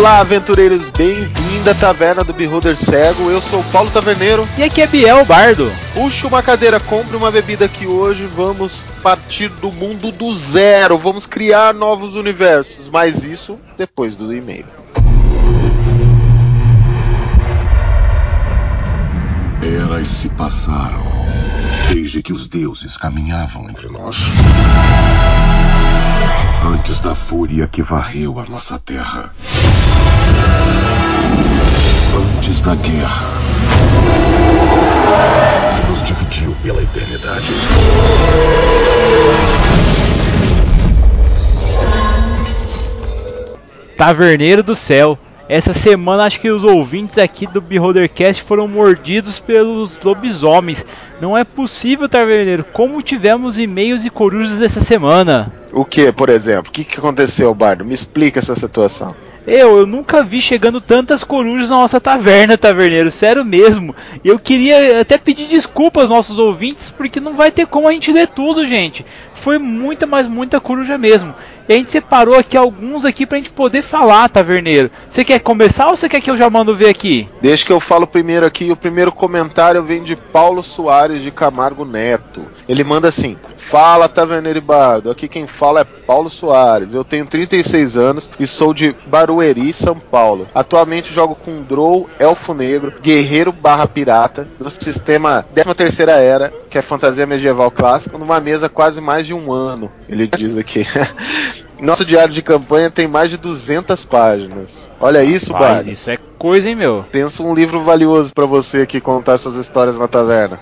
Olá, aventureiros, bem-vindo à Taverna do Beholder Cego. Eu sou o Paulo Taverneiro. E aqui é Biel Bardo. Puxa uma cadeira, compre uma bebida que hoje vamos partir do mundo do zero. Vamos criar novos universos, mas isso depois do e-mail. Eras se passaram desde que os deuses caminhavam entre nós. Antes da fúria que varreu a nossa terra. Antes da guerra que nos dividiu pela eternidade. Taverneiro do céu. Essa semana acho que os ouvintes aqui do Beholdercast foram mordidos pelos lobisomens. Não é possível, Taverneiro. Como tivemos e-mails e corujas essa semana? O que, por exemplo? O que, que aconteceu, Bardo? Me explica essa situação. Eu, eu nunca vi chegando tantas corujas na nossa taverna, taverneiro, sério mesmo. Eu queria até pedir desculpas aos nossos ouvintes, porque não vai ter como a gente ler tudo, gente. Foi muita, mas muita coruja mesmo. E a gente separou aqui alguns aqui pra gente poder falar, taverneiro. Você quer começar ou você quer que eu já mando ver aqui? Deixa que eu falo primeiro aqui. O primeiro comentário vem de Paulo Soares de Camargo Neto. Ele manda assim: Fala, Taverneiro Bardo. Aqui quem fala é Paulo Soares. Eu tenho 36 anos e sou de Barueri, São Paulo. Atualmente jogo com Drow, Elfo Negro, Guerreiro barra Pirata, do sistema 13 Era, que é fantasia medieval clássica, numa mesa quase mais de um ano, ele diz aqui. Nosso diário de campanha tem mais de 200 páginas. Olha isso, Rapaz, Bardo. Isso é coisa, hein, meu? Pensa um livro valioso pra você aqui contar essas histórias na taverna.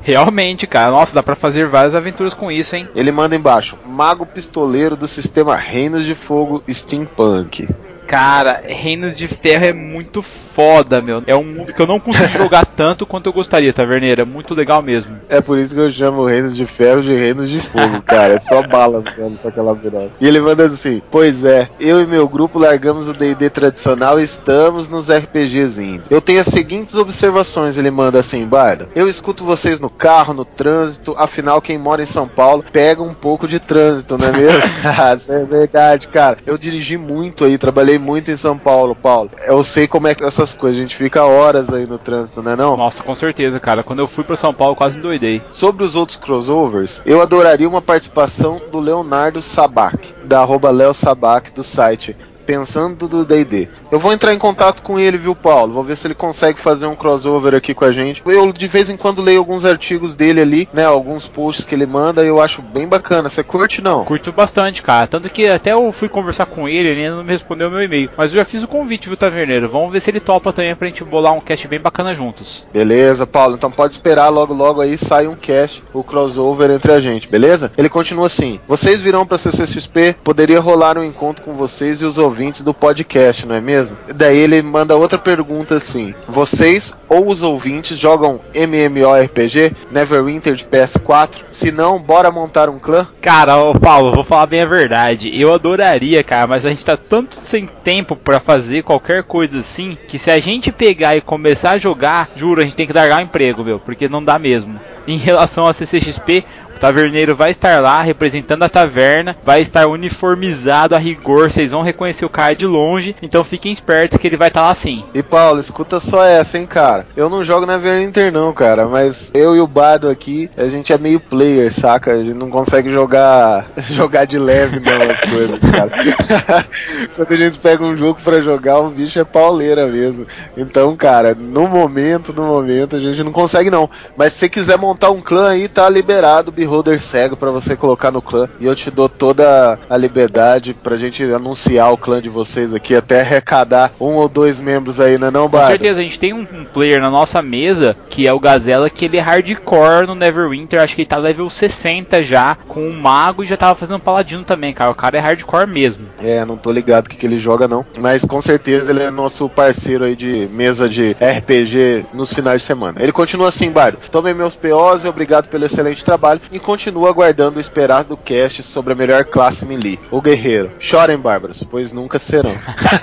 Realmente, cara. Nossa, dá pra fazer várias aventuras com isso, hein? Ele manda embaixo: Mago Pistoleiro do sistema Reinos de Fogo Steampunk. Cara, Reino de Ferro é muito foda, meu. É um mundo que eu não consigo jogar tanto quanto eu gostaria, Taverneira. É muito legal mesmo. É por isso que eu chamo Reinos de Ferro de Reinos de Fogo, cara. É só bala mano, com aquela virada. E ele manda assim: Pois é, eu e meu grupo largamos o DD tradicional e estamos nos RPGs indies. Eu tenho as seguintes observações, ele manda assim, Barda. Eu escuto vocês no carro, no trânsito, afinal, quem mora em São Paulo pega um pouco de trânsito, não é mesmo? Isso é verdade, cara. Eu dirigi muito aí, trabalhei muito em São Paulo, Paulo. Eu sei como é que essas coisas, a gente fica horas aí no trânsito, né não? Nossa, com certeza, cara. Quando eu fui pra São Paulo, quase endoidei. Sobre os outros crossovers, eu adoraria uma participação do Leonardo Sabac, da arroba Leo Sabac do site Pensando do D&D. Eu vou entrar em contato com ele, viu, Paulo? Vou ver se ele consegue fazer um crossover aqui com a gente. Eu de vez em quando leio alguns artigos dele ali, né, alguns posts que ele manda e eu acho bem bacana. Você curte não? Curto bastante, cara. Tanto que até eu fui conversar com ele, ele ainda não me respondeu o meu e-mail. Mas eu já fiz o convite, viu, Taverneiro? Vamos ver se ele topa também pra gente bolar um cast bem bacana juntos. Beleza, Paulo. Então pode esperar logo logo aí sai um cast, o crossover entre a gente, beleza? Ele continua assim: Vocês virão pra CCXP, poderia rolar um encontro com vocês e os ouvintes do podcast, não é mesmo? Daí ele manda outra pergunta assim: Vocês ou os ouvintes jogam MMORPG Neverwinter de PS4? Se não, bora montar um clã? Cara, ô Paulo, vou falar bem a verdade. Eu adoraria, cara, mas a gente tá tanto sem tempo pra fazer qualquer coisa assim que se a gente pegar e começar a jogar, juro, a gente tem que largar o emprego, meu, porque não dá mesmo. Em relação a CCXP, o taverneiro vai estar lá representando a taverna, vai estar uniformizado a rigor, vocês vão reconhecer o cara de longe, então fiquem espertos que ele vai estar lá sim. E Paulo, escuta só essa, hein, cara. Eu não jogo na Inter não, cara, mas eu e o Bado aqui, a gente é meio player, saca? A gente não consegue jogar jogar de leve não as coisas, cara. Quando a gente pega um jogo para jogar, o bicho é pauleira mesmo. Então, cara, no momento, no momento a gente não consegue não. Mas se você quiser montar um clã aí, tá liberado, Beholder cego para você colocar no clã e eu te dou toda a liberdade pra gente anunciar o clã de vocês aqui, até arrecadar um ou dois membros aí, não é não, Com Bardo? certeza, a gente tem um, um player na nossa mesa, que é o Gazela, que ele é hardcore no Neverwinter, acho que ele tá level 60 já, com o mago e já tava fazendo paladino também, cara. O cara é hardcore mesmo. É, não tô ligado o que, que ele joga não, mas com certeza ele é nosso parceiro aí de mesa de RPG nos finais de semana. Ele continua assim, Bardo. Tomei meus POs e obrigado pelo excelente trabalho e continua aguardando o esperado cast sobre a melhor classe melee, o guerreiro. Chorem, bárbaros, pois nunca serão.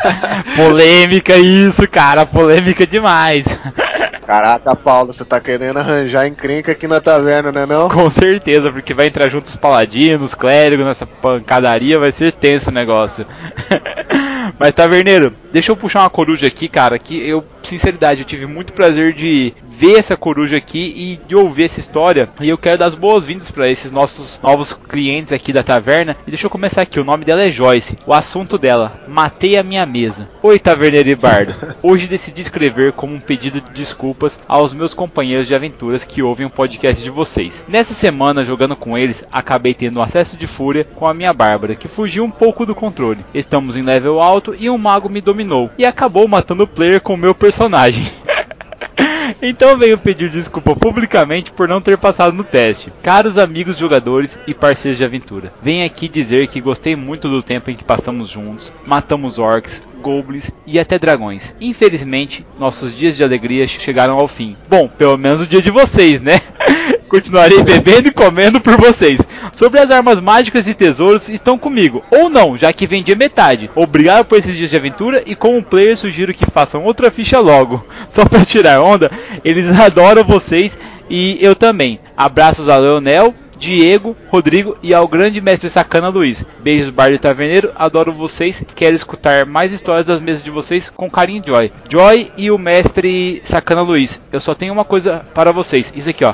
polêmica isso, cara, polêmica demais. Caraca, Paulo, você tá querendo arranjar encrenca aqui na taverna, né não? Com certeza, porque vai entrar junto os paladinos, clérigos nessa pancadaria, vai ser tenso o negócio. Mas, Taverneiro, deixa eu puxar uma coruja aqui, cara, que eu, sinceridade, eu tive muito prazer de ver essa coruja aqui e de ouvir essa história. E eu quero dar as boas-vindas para esses nossos novos clientes aqui da taverna. E deixa eu começar aqui, o nome dela é Joyce. O assunto dela, matei a minha mesa. Oi, Taverneiro e Bardo. Hoje decidi escrever como um pedido de desculpas aos meus companheiros de aventuras que ouvem o podcast de vocês. Nessa semana, jogando com eles, acabei tendo um acesso de fúria com a minha Bárbara, que fugiu um pouco do controle. Estamos em level alto e um mago me dominou e acabou matando o player com o meu personagem. Então venho pedir desculpa publicamente por não ter passado no teste. Caros amigos jogadores e parceiros de aventura, venho aqui dizer que gostei muito do tempo em que passamos juntos, matamos orcs, goblins e até dragões. Infelizmente, nossos dias de alegria chegaram ao fim. Bom, pelo menos o dia de vocês, né? Continuarei bebendo e comendo por vocês. Sobre as armas mágicas e tesouros estão comigo, ou não, já que vendi metade. Obrigado por esses dias de aventura e como player sugiro que façam outra ficha logo. Só para tirar onda, eles adoram vocês e eu também. Abraços a Leonel, Diego, Rodrigo e ao grande mestre Sacana Luiz. Beijos, Bardo e Taverneiro. Adoro vocês. Quero escutar mais histórias das mesas de vocês com carinho, Joy. Joy e o mestre Sacana Luiz. Eu só tenho uma coisa para vocês. Isso aqui, ó.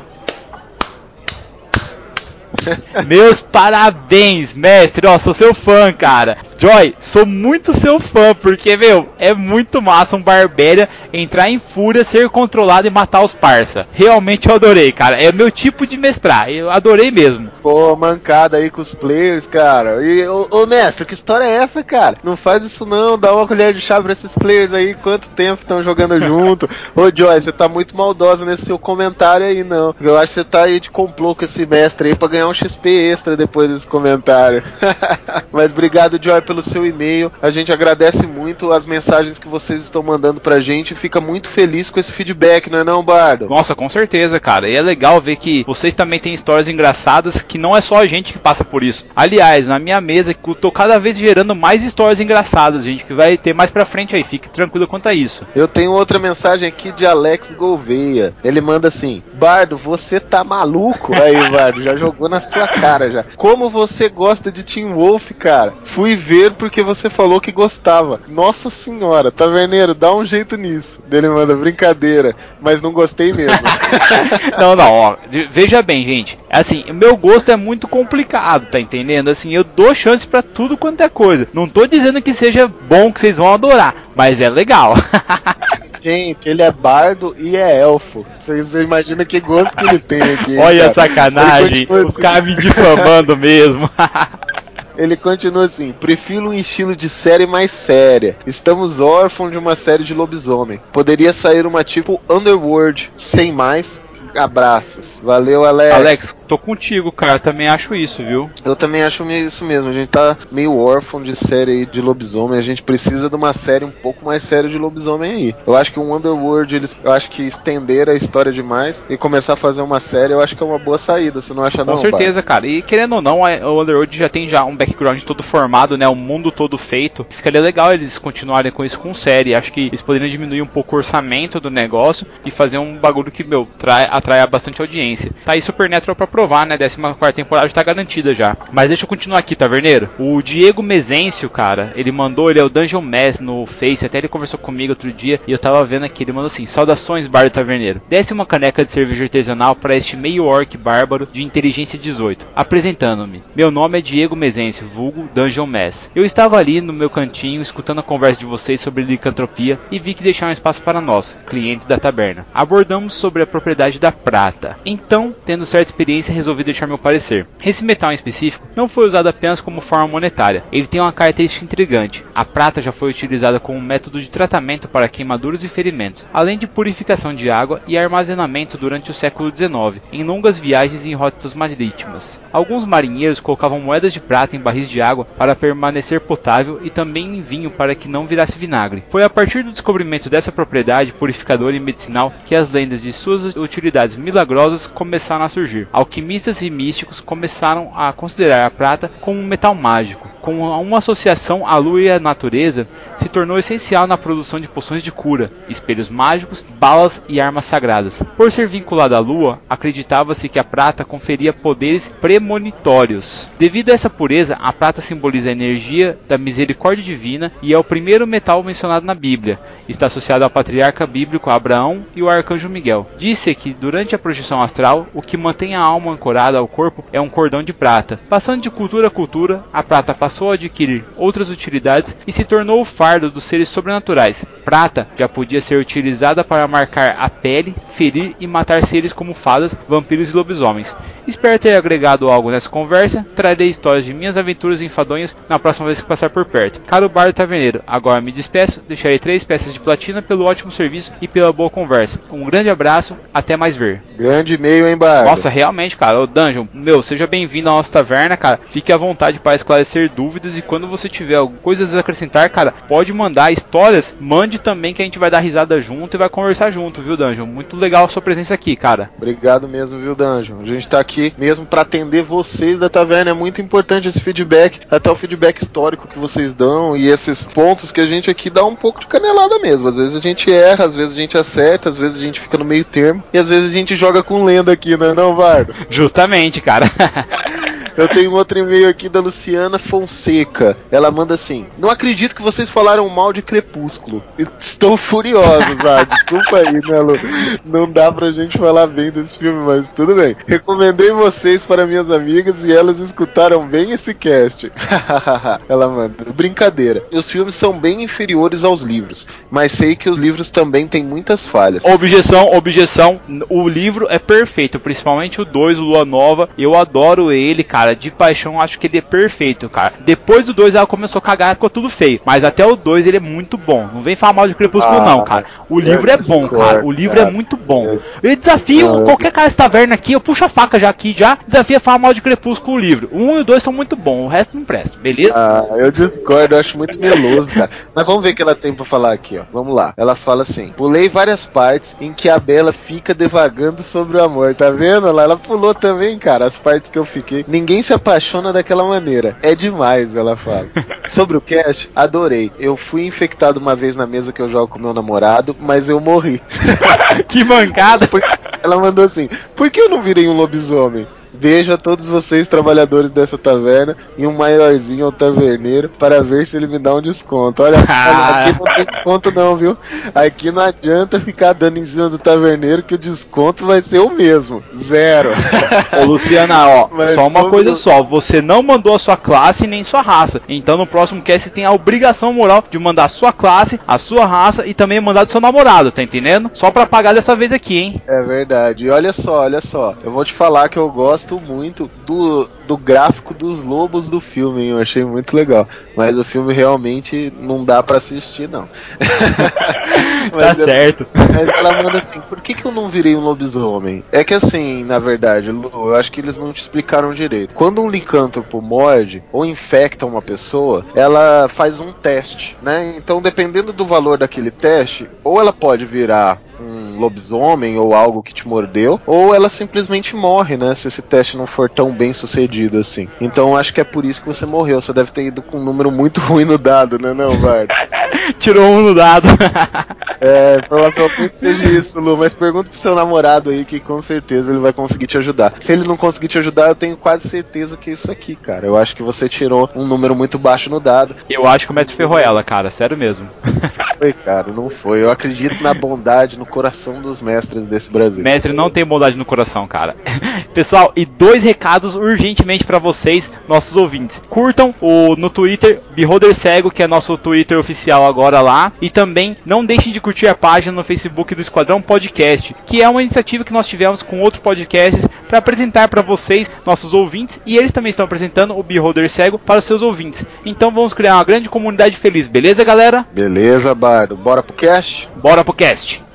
Meus parabéns, mestre. Ó, sou seu fã, cara. Joy, sou muito seu fã, porque, meu, é muito massa um Barbéria entrar em fúria, ser controlado e matar os parça. Realmente eu adorei, cara. É o meu tipo de mestrar. Eu adorei mesmo. Pô, mancada aí com os players, cara. E, ô, ô, mestre, que história é essa, cara? Não faz isso não, dá uma colher de chá pra esses players aí. Quanto tempo estão jogando junto? Ô, Joy, você tá muito maldosa nesse seu comentário aí, não. Eu acho que você tá aí de complô com esse mestre aí pra ganhar um XP extra depois desse comentário. Mas obrigado, Joy, pelo seu e-mail. A gente agradece muito as mensagens que vocês estão mandando pra gente e fica muito feliz com esse feedback, não é não, Bardo? Nossa, com certeza, cara. E é legal ver que vocês também têm histórias engraçadas que não é só a gente que passa por isso. Aliás, na minha mesa, eu tô cada vez gerando mais histórias engraçadas, gente, que vai ter mais pra frente aí. Fique tranquilo quanto a isso. Eu tenho outra mensagem aqui de Alex Gouveia. Ele manda assim: Bardo, você tá maluco? Aí, Bardo, já jogou na sua cara já. Como você gosta de Team Wolf, cara? Fui ver porque você falou que gostava. Nossa senhora, taverneiro, dá um jeito nisso. Ele manda brincadeira, mas não gostei mesmo. não, não, ó, veja bem, gente. Assim, meu gosto é muito complicado, tá entendendo? Assim, eu dou chance para tudo quanto é coisa. Não tô dizendo que seja bom, que vocês vão adorar, mas é legal. Gente, ele é bardo e é elfo. Vocês imaginam que gosto que ele tem aqui. Olha cara. a sacanagem, os caras me difamando mesmo. Ele continua assim: prefiro um estilo de série mais séria. Estamos órfãos de uma série de lobisomem. Poderia sair uma tipo Underworld, sem mais. Abraços. Valeu, Alex. Alex, tô contigo, cara. Também acho isso, viu? Eu também acho isso mesmo. A gente tá meio órfão de série aí de lobisomem. A gente precisa de uma série um pouco mais séria de lobisomem aí. Eu acho que o Underworld, eles, eu acho que estender a história demais e começar a fazer uma série, eu acho que é uma boa saída. Você não acha não? Com certeza, cara. E querendo ou não, o Underworld já tem já um background todo formado, né? O mundo todo feito. Ficaria legal eles continuarem com isso com série. Acho que eles poderiam diminuir um pouco o orçamento do negócio e fazer um bagulho que, meu, trai, atrai bastante audiência. Tá aí Supernatural pra provar, né? 14 temporada está garantida já. Mas deixa eu continuar aqui, taverneiro. O Diego Mezencio, cara, ele mandou, ele é o Dungeon Mass no Face, até ele conversou comigo outro dia e eu tava vendo aqui, ele mandou assim: Saudações, Bardo Taverneiro. Desce uma caneca de cerveja artesanal para este meio orc bárbaro de inteligência 18. Apresentando-me. Meu nome é Diego Mezencio, vulgo Dungeon Mass. Eu estava ali no meu cantinho escutando a conversa de vocês sobre licantropia e vi que deixaram espaço para nós, clientes da taberna. Abordamos sobre a propriedade da prata. Então, tendo certa experiência, resolvi deixar meu parecer. Esse metal em específico não foi usado apenas como forma monetária, ele tem uma característica intrigante. A prata já foi utilizada como método de tratamento para queimaduras e ferimentos, além de purificação de água e armazenamento durante o século XIX, em longas viagens em rotas marítimas. Alguns marinheiros colocavam moedas de prata em barris de água para permanecer potável e também em vinho para que não virasse vinagre. Foi a partir do descobrimento dessa propriedade purificadora e medicinal que as lendas de suas utilidades milagrosas começaram a surgir. Alquimia alquimistas e místicos começaram a considerar a prata como um metal mágico. Com uma associação à lua e à natureza, se tornou essencial na produção de poções de cura, espelhos mágicos, balas e armas sagradas. Por ser vinculada à lua, acreditava-se que a prata conferia poderes premonitórios. Devido a essa pureza, a prata simboliza a energia da misericórdia divina e é o primeiro metal mencionado na Bíblia. Está associado ao patriarca bíblico Abraão e o arcanjo Miguel. Disse que durante a projeção astral, o que mantém a alma ancorada ao corpo é um cordão de prata. Passando de cultura a cultura, a prata passou a adquirir outras utilidades e se tornou o fardo dos seres sobrenaturais. Prata já podia ser utilizada para marcar a pele, ferir e matar seres como fadas, vampiros e lobisomens. Espero ter agregado algo nessa conversa. Trarei histórias de minhas aventuras enfadonhas na próxima vez que passar por perto. Caro Bardo Taverneiro, agora me despeço. Deixarei três peças de platina pelo ótimo serviço e pela boa conversa. Um grande abraço, até mais ver. Grande e-mail, hein, Bardo? Nossa, realmente, cara. O Dungeon, meu, seja bem-vindo à nossa taverna, cara. Fique à vontade para esclarecer dúvidas e quando você tiver coisas a acrescentar, cara, pode mandar histórias. Mande também que a gente vai dar risada junto e vai conversar junto, viu, Dungeon? Muito legal a sua presença aqui, cara. Obrigado mesmo, viu, Dungeon? A gente tá aqui mesmo para atender vocês da taverna. É muito importante esse feedback, até o feedback histórico que vocês dão e esses pontos que a gente aqui dá um pouco de canelada mesmo. Às vezes a gente erra, às vezes a gente acerta, às vezes a gente fica no meio termo e às vezes a gente joga com lenda aqui, né, não, Vardo? Justamente, cara. Eu tenho outro e-mail aqui da Luciana Fonseca. Ela manda assim: Não acredito que vocês falaram mal de Crepúsculo. Estou furioso, ah, Desculpa aí, né, Lu? Não dá pra gente falar bem desse filme, mas tudo bem. Recomendei vocês para minhas amigas e elas escutaram bem esse cast. Ela manda: Brincadeira. Os filmes são bem inferiores aos livros, mas sei que os livros também têm muitas falhas. Objeção, objeção. O livro é perfeito, principalmente o 2, Lua Nova. Eu adoro ele, cara cara, de paixão, acho que ele é perfeito, cara. Depois do 2 ela começou a cagar, ficou tudo feio. Mas até o 2 ele é muito bom. Não vem falar mal de Crepúsculo, ah, não, cara. O livro é bom, cara. O livro é muito bom. Eu desafio qualquer cara dessa taverna aqui, eu puxo a faca já aqui já, desafio a falar mal de Crepúsculo o livro. O 1 e o 2 são muito bons, o resto não presta, beleza? Ah, eu discordo, eu acho muito meloso, cara. Mas vamos ver o que ela tem pra falar aqui, ó. Vamos lá. Ela fala assim: pulei várias partes em que a Bela fica devagando sobre o amor. Tá vendo? Ela, ela pulou também, cara, as partes que eu fiquei. Ninguém se apaixona daquela maneira. É demais, ela fala. Sobre o cast, adorei. Eu fui infectado uma vez na mesa que eu jogo com meu namorado, mas eu morri. que mancada! Ela mandou assim: por que eu não virei um lobisomem? Beijo a todos vocês, trabalhadores dessa taverna, e um maiorzinho ao taverneiro para ver se ele me dá um desconto. Olha, aqui não tem desconto, não, viu? Aqui não adianta ficar dando em cima do taverneiro que o desconto vai ser o mesmo. Zero. Ô, Luciana, ó, Mas só uma coisa só: você não mandou a sua classe nem sua raça. Então no próximo cast você tem a obrigação moral de mandar a sua classe, a sua raça e também mandar do seu namorado, tá entendendo? Só pra pagar dessa vez aqui, hein? É verdade. E olha só, olha só. Eu vou te falar que eu gosto gosto muito do, do gráfico dos lobos do filme, eu achei muito legal. Mas o filme realmente não dá para assistir, não. tá ela, certo. Mas ela manda assim: por que, que eu não virei um lobisomem? É que assim, na verdade, Lu, eu acho que eles não te explicaram direito. Quando um licântropo morde ou infecta uma pessoa, ela faz um teste, né? Então, dependendo do valor daquele teste, ou ela pode virar um lobisomem ou algo que te mordeu, ou ela simplesmente morre, né? Se esse teste não for tão bem sucedido assim. Então acho que é por isso que você morreu. Você deve ter ido com um número muito ruim no dado, né, não, Bart? Tirou um no dado. é, provavelmente seja isso, Lu. Mas pergunta pro seu namorado aí que com certeza ele vai conseguir te ajudar. Se ele não conseguir te ajudar, eu tenho quase certeza que é isso aqui, cara. Eu acho que você tirou um número muito baixo no dado. Eu acho que o Mestre ferrou ela, cara. Sério mesmo. Foi, cara, não foi. Eu acredito na bondade, no coração dos mestres desse Brasil. Mestre não tem bondade no coração, cara. Pessoal, e dois recados urgentemente para vocês, nossos ouvintes. Curtam o no Twitter Beholder Cego, que é nosso Twitter oficial agora lá, e também não deixem de curtir a página no Facebook do Esquadrão Podcast, que é uma iniciativa que nós tivemos com outros podcasts para apresentar para vocês, nossos ouvintes, e eles também estão apresentando o Beholder Cego para os seus ouvintes. Então vamos criar uma grande comunidade feliz, beleza, galera? Beleza, Bardo. Bora pro cast? Bora pro cast.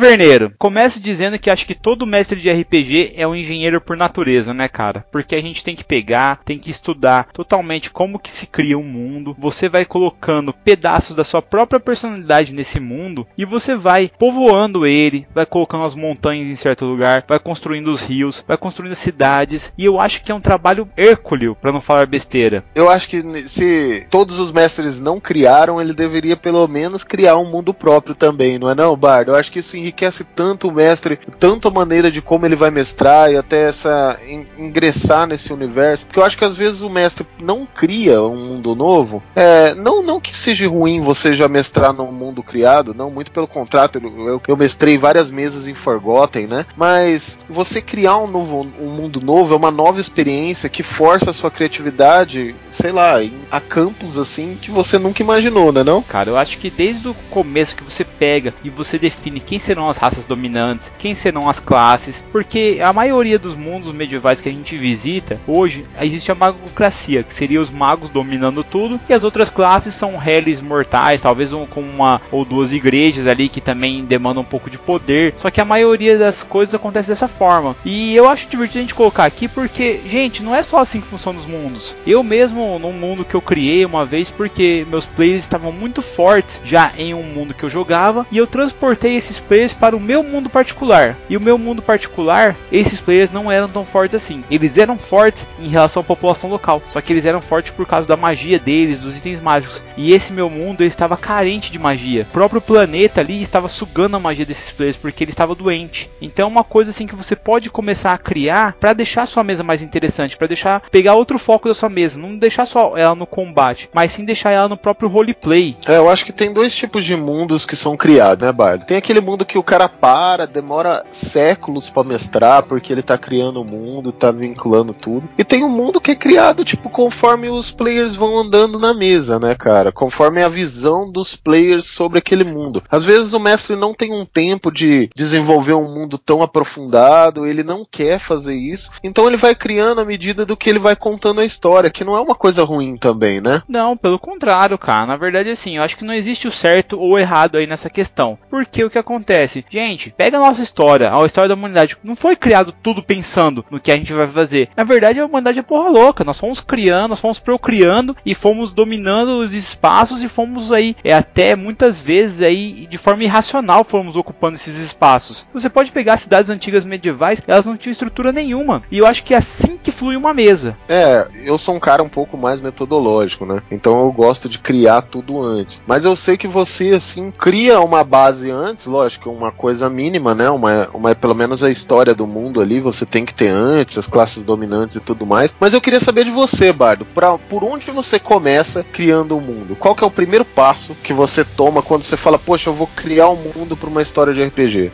Taverneiro, comece dizendo que acho que todo mestre de RPG é um engenheiro por natureza, né, cara? Porque a gente tem que pegar, tem que estudar totalmente como que se cria um mundo. Você vai colocando pedaços da sua própria personalidade nesse mundo e você vai povoando ele, vai colocando as montanhas em certo lugar, vai construindo os rios, vai construindo cidades. E eu acho que é um trabalho hércules, para não falar besteira. Eu acho que se todos os mestres não criaram, ele deveria pelo menos criar um mundo próprio também, não é não, Bardo? Eu acho que isso enriquece tanto o mestre, tanto a maneira de como ele vai mestrar e até essa ingressar nesse universo, porque eu acho que às vezes o mestre não cria um mundo novo. É, não, não que seja ruim você já mestrar num mundo criado, não, muito pelo contrário, eu, eu mestrei várias mesas em Forgotten, né? Mas você criar um novo um mundo novo é uma nova experiência que força a sua criatividade, sei lá, a campos assim que você nunca imaginou, né não? Cara, eu acho que desde o começo que você pega e você define quem serão as raças dominantes, quem serão as classes, porque a maioria dos mundos medievais que a gente visita, hoje existe a magocracia, que seria os magos dominando tudo, e as outras classes são réis mortais, talvez um, com uma ou duas igrejas ali que também demandam um pouco de poder, só que a maioria das coisas acontece dessa forma. E eu acho divertido a gente colocar aqui porque, gente, não é só assim que funcionam os mundos. Eu mesmo, num mundo que eu criei uma vez, porque meus players estavam muito fortes já em um mundo que eu jogava, e eu transportei esses players para o meu mundo particular. E o meu mundo particular, esses players não eram tão fortes assim. Eles eram fortes em relação à população local, só que eles eram fortes por causa da magia deles, dos itens mágicos. E esse meu mundo estava carente de magia. O próprio planeta ali estava sugando a magia desses players porque ele estava doente. Então uma coisa assim que você pode começar a criar para deixar sua mesa mais interessante, para deixar pegar outro foco da sua mesa, não deixar só ela no combate, mas sim deixar ela no próprio roleplay. É, eu acho que tem dois tipos de mundos que são criados, né, Bardo? Tem aquele mundo que o cara para, demora séculos para mestrar porque ele tá criando o mundo, tá vinculando tudo. E tem um mundo que é criado tipo conforme os players vão andando na mesa, né, cara? Conforme a visão dos players sobre aquele mundo. Às vezes o mestre não tem um tempo de desenvolver um mundo tão aprofundado, ele não quer fazer isso, então ele vai criando à medida do que ele vai contando a história, que não é uma coisa ruim também, né? Não, pelo contrário, cara. Na verdade, assim, eu acho que não existe o certo ou errado aí nessa questão. Porque o que acontece? Gente, pega a nossa história, a história da humanidade. Não foi criado tudo pensando no que a gente vai fazer. Na verdade, a humanidade é porra louca. Nós fomos criando, nós fomos procriando e fomos dominando os espaços e fomos aí, é, até muitas vezes aí, de forma irracional, fomos ocupando esses espaços. Você pode pegar cidades antigas medievais, elas não tinham estrutura nenhuma. E eu acho que é assim que flui uma mesa. É, eu sou um cara um pouco mais metodológico, né? Então eu gosto de criar tudo antes. Mas eu sei que você, assim, cria uma base antes, lógico, uma coisa mínima, né? Uma, uma pelo menos a história do mundo ali, você tem que ter antes, as classes dominantes e tudo mais. Mas eu queria saber de você, Bardo, pra, por onde você começa criando o um mundo? Qual que é o primeiro passo que você toma quando você fala, poxa, eu vou criar um mundo para uma história de RPG?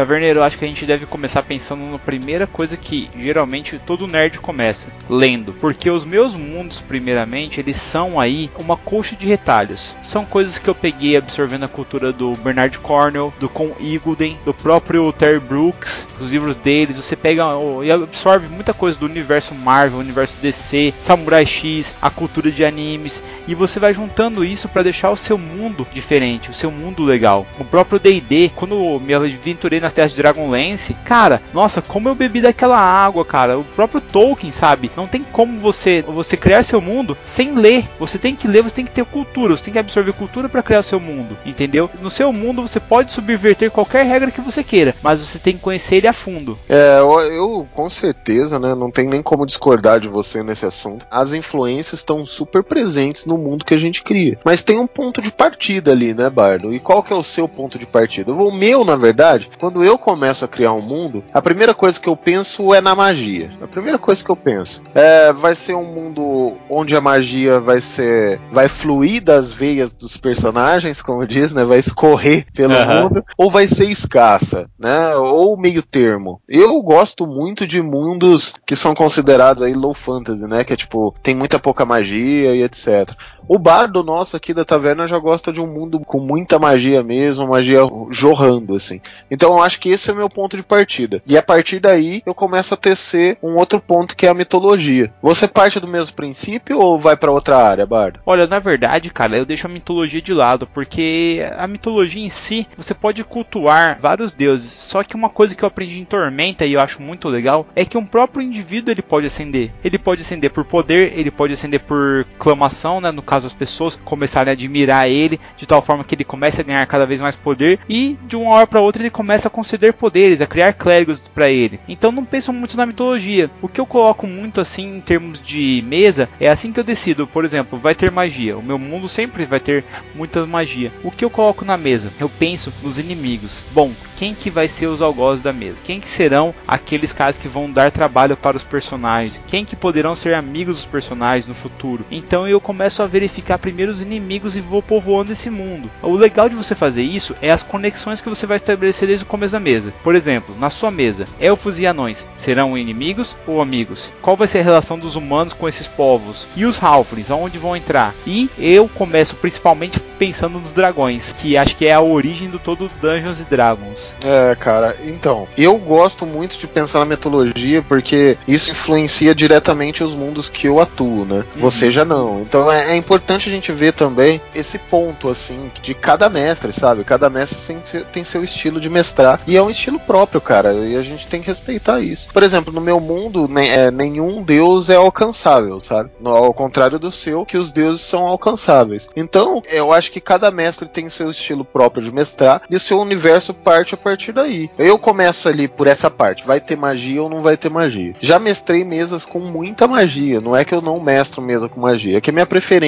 Taverneiro, acho que a gente deve começar pensando na primeira coisa que geralmente todo nerd começa, lendo. Porque os meus mundos, primeiramente, eles são aí uma coxa de retalhos. São coisas que eu peguei absorvendo a cultura do Bernard Cornwell, do Con Eagleden, do próprio Terry Brooks, os livros deles. Você pega e absorve muita coisa do universo Marvel, universo DC, Samurai X, a cultura de animes. E você vai juntando isso para deixar o seu mundo diferente, o seu mundo legal. O próprio D&D, quando me aventurei nas terras de Dragonlance, cara, nossa, como eu bebi daquela água, cara. O próprio Tolkien, sabe? Não tem como você você criar seu mundo sem ler. Você tem que ler, você tem que ter cultura, você tem que absorver cultura para criar o seu mundo, entendeu? No seu mundo você pode subverter qualquer regra que você queira, mas você tem que conhecer ele a fundo. É, eu, eu com certeza, né, não tem nem como discordar de você nesse assunto. As influências estão super presentes no mundo que a gente cria. Mas tem um ponto de partida ali, né, Bardo? E qual que é o seu ponto de partida? O meu, na verdade, quando eu começo a criar um mundo, a primeira coisa que eu penso é na magia. A primeira coisa que eu penso é vai ser um mundo onde a magia vai ser vai fluir das veias dos personagens, como diz, né? Vai escorrer pelo uhum. mundo, ou vai ser escassa, né? Ou meio termo. Eu gosto muito de mundos que são considerados aí low fantasy, né? Que é tipo tem muita pouca magia e etc. O bardo nosso aqui da taverna já gosta de um mundo com muita magia mesmo, magia jorrando, assim. Então eu acho que esse é o meu ponto de partida. E a partir daí eu começo a tecer um outro ponto que é a mitologia. Você parte do mesmo princípio ou vai para outra área, Bardo? Olha, na verdade, cara, eu deixo a mitologia de lado, porque a mitologia em si, você pode cultuar vários deuses. Só que uma coisa que eu aprendi em Tormenta e eu acho muito legal é que um próprio indivíduo ele pode ascender. Ele pode ascender por poder, ele pode ascender por clamação, né? No caso, as pessoas começarem a admirar ele de tal forma que ele comece a ganhar cada vez mais poder e de uma hora para outra ele começa a conceder poderes, a criar clérigos para ele. Então não penso muito na mitologia. O que eu coloco muito assim em termos de mesa é assim que eu decido. Por exemplo, vai ter magia. O meu mundo sempre vai ter muita magia. O que eu coloco na mesa? Eu penso nos inimigos. Bom, quem que vai ser os algozes da mesa? Quem que serão aqueles caras que vão dar trabalho para os personagens? Quem que poderão ser amigos dos personagens no futuro? Então eu começo a verificar primeiro os inimigos e vou povoando esse mundo. O legal de você fazer isso é as conexões que você vai estabelecer desde o começo da mesa. Por exemplo, na sua mesa, elfos e anões serão inimigos ou amigos? Qual vai ser a relação dos humanos com esses povos? E os halflings, aonde vão entrar? E eu começo principalmente pensando nos dragões, que acho que é a origem do todo Dungeons Dragons. É, cara, então, eu gosto muito de pensar na mitologia porque isso influencia diretamente os mundos que eu atuo, né? Uhum. Você já não. Então é, é, importante a gente ver também esse ponto, assim, de cada mestre, sabe? Cada mestre tem, seu estilo de mestrar e é um estilo próprio, cara, e a gente tem que respeitar isso. Por exemplo, no meu mundo, é, nenhum deus é alcançável, sabe? No, ao contrário do seu, que os deuses são alcançáveis. Então, eu acho que cada mestre tem seu estilo próprio de mestrar e o seu universo parte a partir daí. Eu começo ali por essa parte, vai ter magia ou não vai ter magia. Já mestrei mesas com muita magia, não é que eu não mestro mesa com magia, é que a minha preferência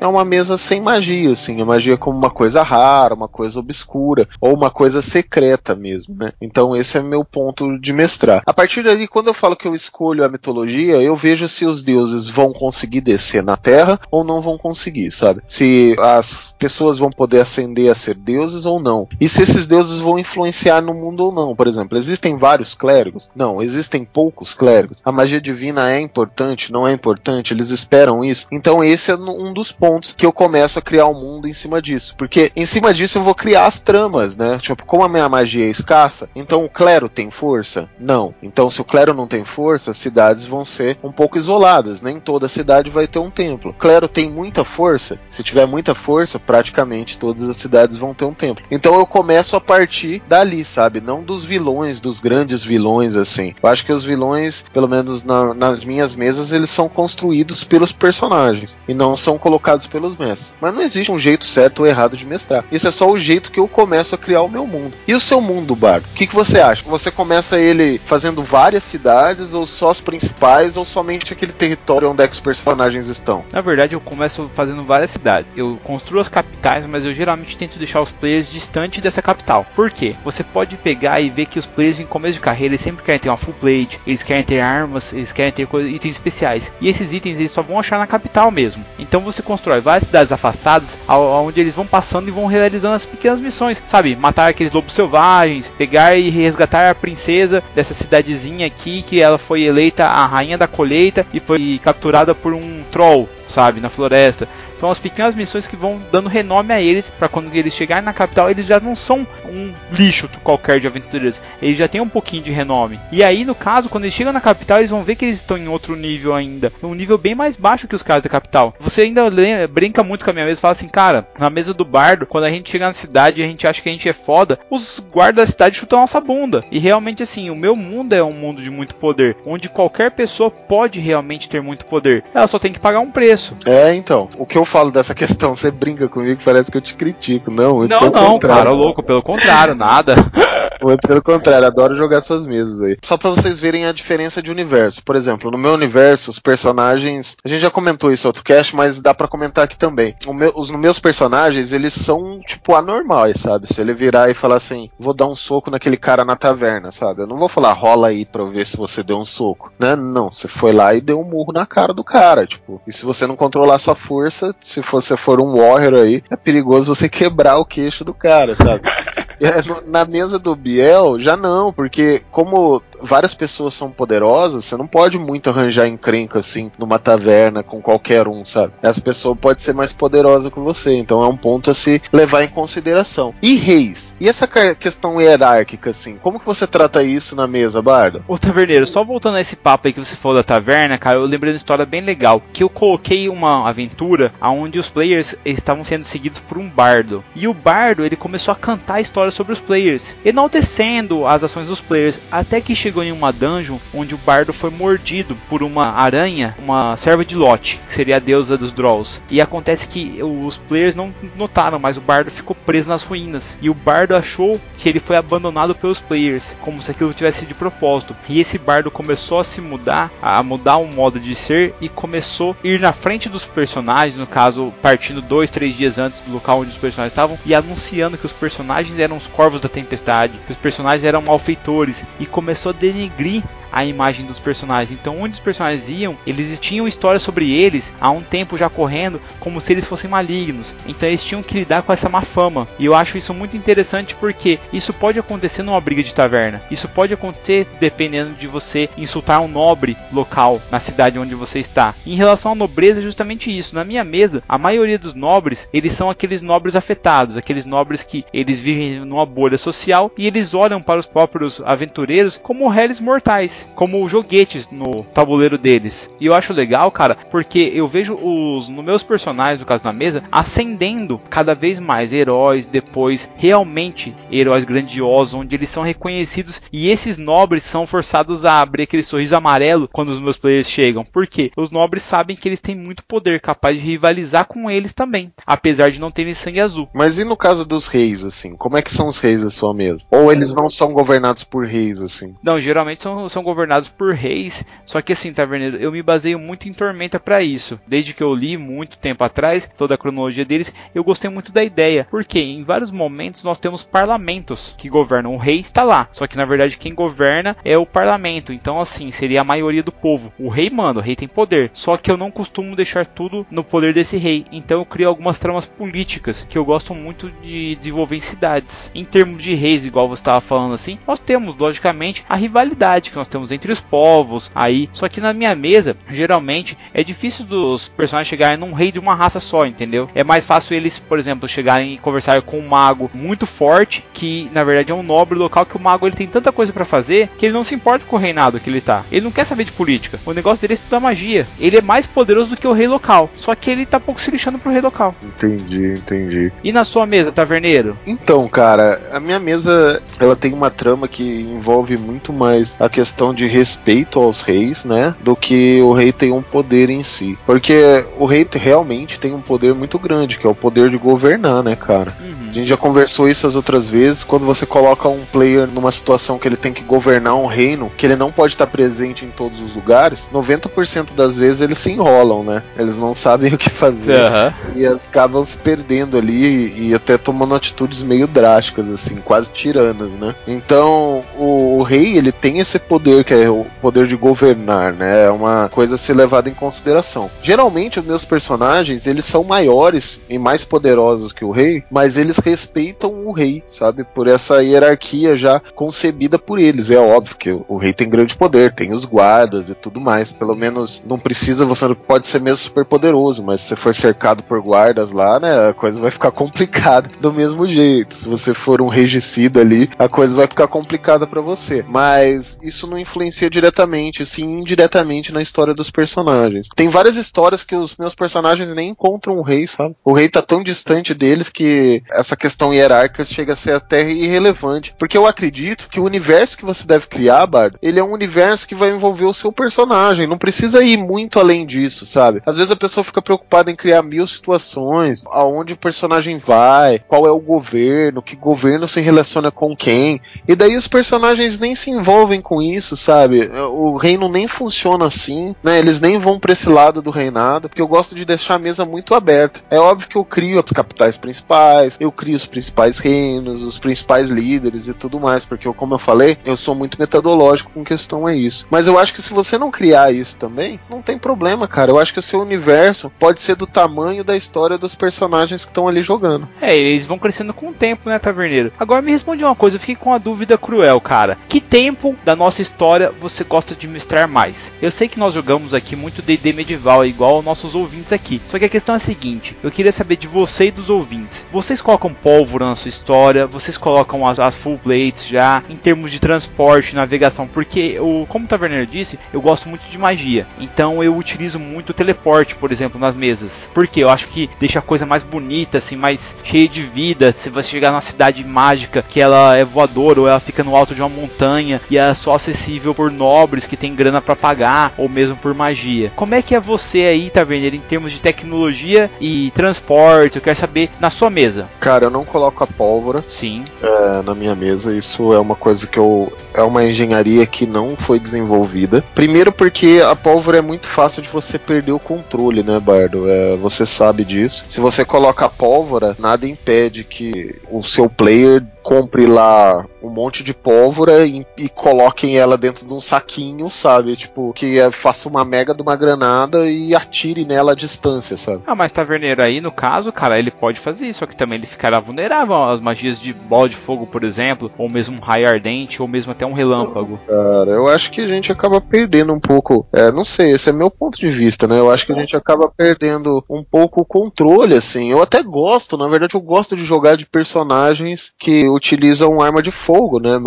é uma mesa sem magia, assim, a magia como uma coisa rara, uma coisa obscura, ou uma coisa secreta mesmo, né? Então esse é meu ponto de mestrar. A partir daí, quando eu falo que eu escolho a mitologia, eu vejo se os deuses vão conseguir descer na Terra ou não vão conseguir, sabe? Se as pessoas vão poder ascender a ser deuses ou não. E se esses deuses vão influenciar no mundo ou não. Por exemplo, existem vários clérigos? Não, existem poucos clérigos. A magia divina é importante? Não é importante? Eles esperam isso? Então esse é um dos pontos que eu começo a criar o um mundo em cima disso. Porque em cima disso eu vou criar as tramas, né? Tipo, como a minha magia é escassa, então o clero tem força? Não. Então se o clero não tem força, as cidades vão ser um pouco isoladas. Nem toda cidade vai ter um templo. O clero tem muita força? Se tiver muita força, praticamente todas as cidades vão ter um templo. Então eu começo a partir dali, sabe? Não dos vilões, dos grandes vilões, assim. Eu acho que os vilões, pelo menos na, nas minhas mesas, eles são construídos pelos personagens e não são colocados pelos mestres. Mas não existe um jeito certo ou errado de mestrar. Isso é só o jeito que eu começo a criar o meu mundo. E o seu mundo, Bardo? O que, que você acha? Você começa ele fazendo várias cidades, ou só as principais, ou somente aquele território onde é que os personagens estão? Na verdade, eu começo fazendo várias cidades. Eu construo as capitais, mas eu geralmente tento deixar os players distante dessa capital. Por quê? Você pode pegar e ver que os players em começo de carreira eles sempre querem ter uma full plate, eles querem ter armas, eles querem ter itens especiais. E esses itens eles só vão achar na capital mesmo. Então você constrói várias cidades afastadas, onde eles vão passando e vão realizando as pequenas missões, sabe? Matar aqueles lobos selvagens, pegar e resgatar a princesa dessa cidadezinha aqui que ela foi eleita a rainha da colheita e foi capturada por um troll, sabe, na floresta. São as pequenas missões que vão dando renome a eles para quando eles chegarem na capital, eles já não são um lixo qualquer de aventureiros. Eles já têm um pouquinho de renome. E aí, no caso, quando eles chegam na capital, eles vão ver que eles estão em outro nível ainda. Um nível bem mais baixo que os caras da capital. Você ainda brinca muito com a minha mesa e fala assim, cara, na mesa do bardo, quando a gente chega na cidade e a gente acha que a gente é foda, os guardas da cidade chutam a nossa bunda. E realmente assim, o meu mundo é um mundo de muito poder, onde qualquer pessoa pode realmente ter muito poder. Ela só tem que pagar um preço. É, então. O que eu falo dessa questão, você brinca comigo, parece que eu te critico. Não, não, não, contrário. cara, louco, pelo contrário, nada. Muito pelo contrário, adoro jogar suas mesas aí. Só para vocês verem a diferença de universo. Por exemplo, no meu universo, os personagens. A gente já comentou isso outro cast, mas dá para comentar aqui também. Meu, os meus personagens, eles são, tipo, anormais, sabe? Se ele virar e falar assim, vou dar um soco naquele cara na taverna, sabe? Eu não vou falar, rola aí pra eu ver se você deu um soco. Né? Não, você foi lá e deu um murro na cara do cara, tipo. E se você não controlar sua força, se você for um warrior aí, é perigoso você quebrar o queixo do cara, sabe? É, na mesa do Biel, já não, porque como várias pessoas são poderosas, você não pode muito arranjar encrenca assim numa taverna com qualquer um, sabe? Essa pessoa pode ser mais poderosa que você, então é um ponto a se levar em consideração. E reis? E essa questão hierárquica, assim, como que você trata isso na mesa, Bardo? Ô Taverneiro, só voltando a esse papo aí que você falou da taverna, cara, eu lembrei de uma história bem legal, que eu coloquei uma aventura onde os players estavam sendo seguidos por um bardo. E o bardo, ele começou a cantar a história sobre os players, enaltecendo as ações dos players, até que chegou em uma dungeon onde o bardo foi mordido por uma aranha, uma serva de Lot, que seria a deusa dos Drolls. E acontece que os players não notaram, mas o bardo ficou preso nas ruínas. E o bardo achou que ele foi abandonado pelos players, como se aquilo tivesse de propósito. E esse bardo começou a se mudar, a mudar o modo de ser e começou a ir na frente dos personagens, no caso, partindo dois, três dias antes do local onde os personagens estavam e anunciando que os personagens eram os corvos da tempestade, que os personagens eram malfeitores e começou a denegrir a imagem dos personagens. Então, onde os personagens iam, eles tinham histórias sobre eles há um tempo já correndo, como se eles fossem malignos. Então, eles tinham que lidar com essa má fama. E eu acho isso muito interessante porque isso pode acontecer numa briga de taverna. Isso pode acontecer dependendo de você insultar um nobre local na cidade onde você está. Em relação à nobreza, é justamente isso. Na minha mesa, a maioria dos nobres, eles são aqueles nobres afetados, aqueles nobres que eles vivem numa bolha social e eles olham para os próprios aventureiros como réis mortais como joguetes no tabuleiro deles. E eu acho legal, cara, porque eu vejo os no meus personagens, no caso na mesa, ascendendo cada vez mais heróis, depois realmente heróis grandiosos, onde eles são reconhecidos e esses nobres são forçados a abrir aquele sorriso amarelo quando os meus players chegam. Porque os nobres sabem que eles têm muito poder, capaz de rivalizar com eles também, apesar de não terem sangue azul. Mas e no caso dos reis, assim? Como é que são os reis da sua mesa? Ou eles não são governados por reis, assim? Não, geralmente são, são governados por reis. Só que assim, Taverneiro, eu me baseio muito em Tormenta para isso. Desde que eu li muito tempo atrás toda a cronologia deles, eu gostei muito da ideia. Porque em vários momentos nós temos parlamentos que governam. O rei está lá, só que na verdade quem governa é o parlamento. Então assim, seria a maioria do povo. O rei manda, o rei tem poder. Só que eu não costumo deixar tudo no poder desse rei. Então eu crio algumas tramas políticas que eu gosto muito de desenvolver em cidades. Em termos de reis, igual você estava falando assim, nós temos logicamente a rivalidade que nós temos entre os povos aí. Só que na minha mesa, geralmente, é difícil dos personagens chegarem num rei de uma raça só, entendeu? É mais fácil eles, por exemplo, chegarem e conversar com um mago muito forte, que na verdade é um nobre local, que o mago ele tem tanta coisa para fazer que ele não se importa com o reinado que ele tá. Ele não quer saber de política. O negócio dele é estudar magia. Ele é mais poderoso do que o rei local. Só que ele tá pouco se lixando pro rei local. Entendi, entendi. E na sua mesa, taverneiro? Então, cara, a minha mesa ela tem uma trama que envolve muito mais a questão de respeito aos reis, né? Do que o rei tem um poder em si. Porque o rei realmente tem um poder muito grande, que é o poder de governar, né, cara? Uhum. A gente já conversou isso as outras vezes. Quando você coloca um player numa situação que ele tem que governar um reino, que ele não pode estar presente em todos os lugares, 90% das vezes eles se enrolam, né? Eles não sabem o que fazer. Uhum. E eles acabam se perdendo ali e, até tomando atitudes meio drásticas, assim, quase tiranas, né? Então, o, o rei, ele tem esse poder que é o poder de governar, né? É uma coisa a ser levada em consideração. Geralmente os meus personagens, eles são maiores e mais poderosos que o rei, mas eles respeitam o rei, sabe? Por essa hierarquia já concebida por eles. É óbvio que o, rei tem grande poder, tem os guardas e tudo mais. Pelo menos não precisa, você pode ser mesmo super poderoso, mas se você for cercado por guardas lá, né, a coisa vai ficar complicada do mesmo jeito. Se você for um regicida ali, a coisa vai ficar complicada para você. Mas isso não influencia diretamente, sim indiretamente na história dos personagens. Tem várias histórias que os meus personagens nem encontram o rei, sabe? O rei tá tão distante deles que essa questão hierárquica chega a ser até irrelevante. Porque eu acredito que o universo que você deve criar, Bard, ele é um universo que vai envolver o seu personagem. Não precisa ir muito além disso, sabe? Às vezes a pessoa fica preocupada em criar mil situações, aonde o personagem vai, qual é o governo, que governo se relaciona com quem. E daí os personagens nem se envolvem com isso, sabe? O reino nem funciona assim, né? Eles nem vão para esse lado do reinado, porque eu gosto de deixar a mesa muito aberta. É óbvio que eu crio as capitais principais, eu crio os principais reinos, os principais líderes e tudo mais, porque eu, como eu falei, eu sou muito metodológico com questão a isso. Mas eu acho que se você não criar isso também, não tem problema, cara. Eu acho que o seu universo pode ser do tamanho da história dos personagens que estão ali jogando. É, eles vão crescendo com o tempo, né, Taverneiro? Agora me responde uma coisa, eu fiquei com uma dúvida cruel, cara. Que tempo da nossa história você gosta de mestrar mais? Eu sei que nós jogamos aqui muito D&D medieval, igual aos nossos ouvintes aqui. Só que a questão é a seguinte, eu queria saber de você e dos ouvintes. Vocês colocam pólvora na sua história? Vocês colocam as, as full plates já? Em termos de transporte, navegação? Porque, o, como o Taverneiro disse, eu gosto muito de magia. Então eu utilizo muito teleporte, por exemplo, nas mesas. Porque eu acho que deixa a coisa mais bonita, assim, mais cheia de vida. Se você chegar numa cidade mágica que ela é voadora ou ela fica no alto de uma montanha e é só acessível por nobres que tem grana para pagar ou mesmo por magia. Como é que é você aí, Taverneiro, em termos de tecnologia e transporte? Eu quero saber na sua mesa. Cara, eu não coloco a pólvora. Sim. É, na minha mesa. Isso é uma coisa que eu. É uma engenharia que não foi desenvolvida. Primeiro porque a pólvora é muito fácil de você perder o controle, né, Bardo? É, você sabe disso. Se você coloca a pólvora, nada impede que o seu player compre lá um monte de pólvora e, e, coloquem ela dentro de um saquinho, sabe? Tipo, que é, faça uma mega de uma granada e atire nela à distância, sabe? Ah, mas Taverneiro aí, no caso, cara, ele pode fazer isso, só que também ele ficará vulnerável às magias de bola de fogo, por exemplo, ou mesmo um raio ardente, ou mesmo até um relâmpago. Cara, eu acho que a gente acaba perdendo um pouco. É, não sei, esse é meu ponto de vista, né? Eu acho que a gente acaba perdendo um pouco o controle, assim. Eu até gosto, na verdade, eu gosto de jogar de personagens que utilizam arma de fogo, né?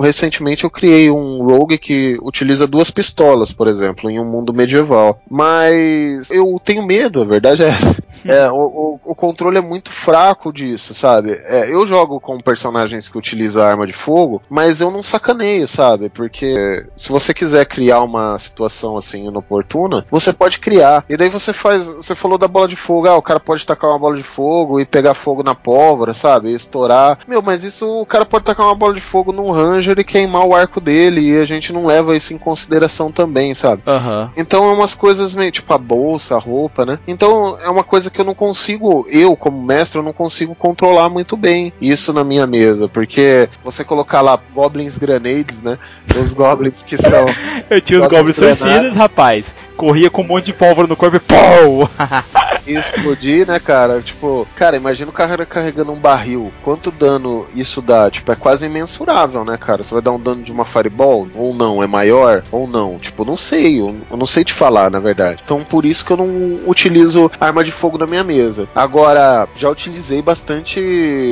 Recentemente eu criei um rogue que utiliza duas pistolas, por exemplo, em um mundo medieval. Mas eu tenho medo, a verdade é essa. É, o, o, controle é muito fraco disso, sabe? É, eu jogo com personagens que utilizam arma de fogo, mas eu não sacaneio, sabe? Porque se você quiser criar uma situação assim inoportuna, você pode criar. E daí você faz. Você falou da bola de fogo, ah, o cara pode tacar uma bola de fogo e pegar fogo na pólvora, sabe? E estourar. Meu, mas isso o cara pode tacar uma bola de fogo num Ranger e queimar o arco dele, e a gente não leva isso em consideração também, sabe? Uhum. Então é umas coisas meio tipo a bolsa, a roupa, né? Então é uma coisa que eu não consigo, eu como mestre, eu não consigo controlar muito bem isso na minha mesa, porque você colocar lá Goblins Grenades, né? Os Goblins que são. eu tinha os Goblins Suicidas, rapaz corria com um monte de pólvora no corpo e pau! explodir, né, cara? Tipo, cara, imagina o cara carregando um barril. Quanto dano isso dá? Tipo, é quase imensurável, né, cara? Você vai dar um dano de uma fireball? Ou não? É maior? Ou não? Tipo, não sei. Eu, eu não sei te falar, na verdade. Então, por isso que eu não utilizo arma de fogo na minha mesa. Agora, já utilizei bastante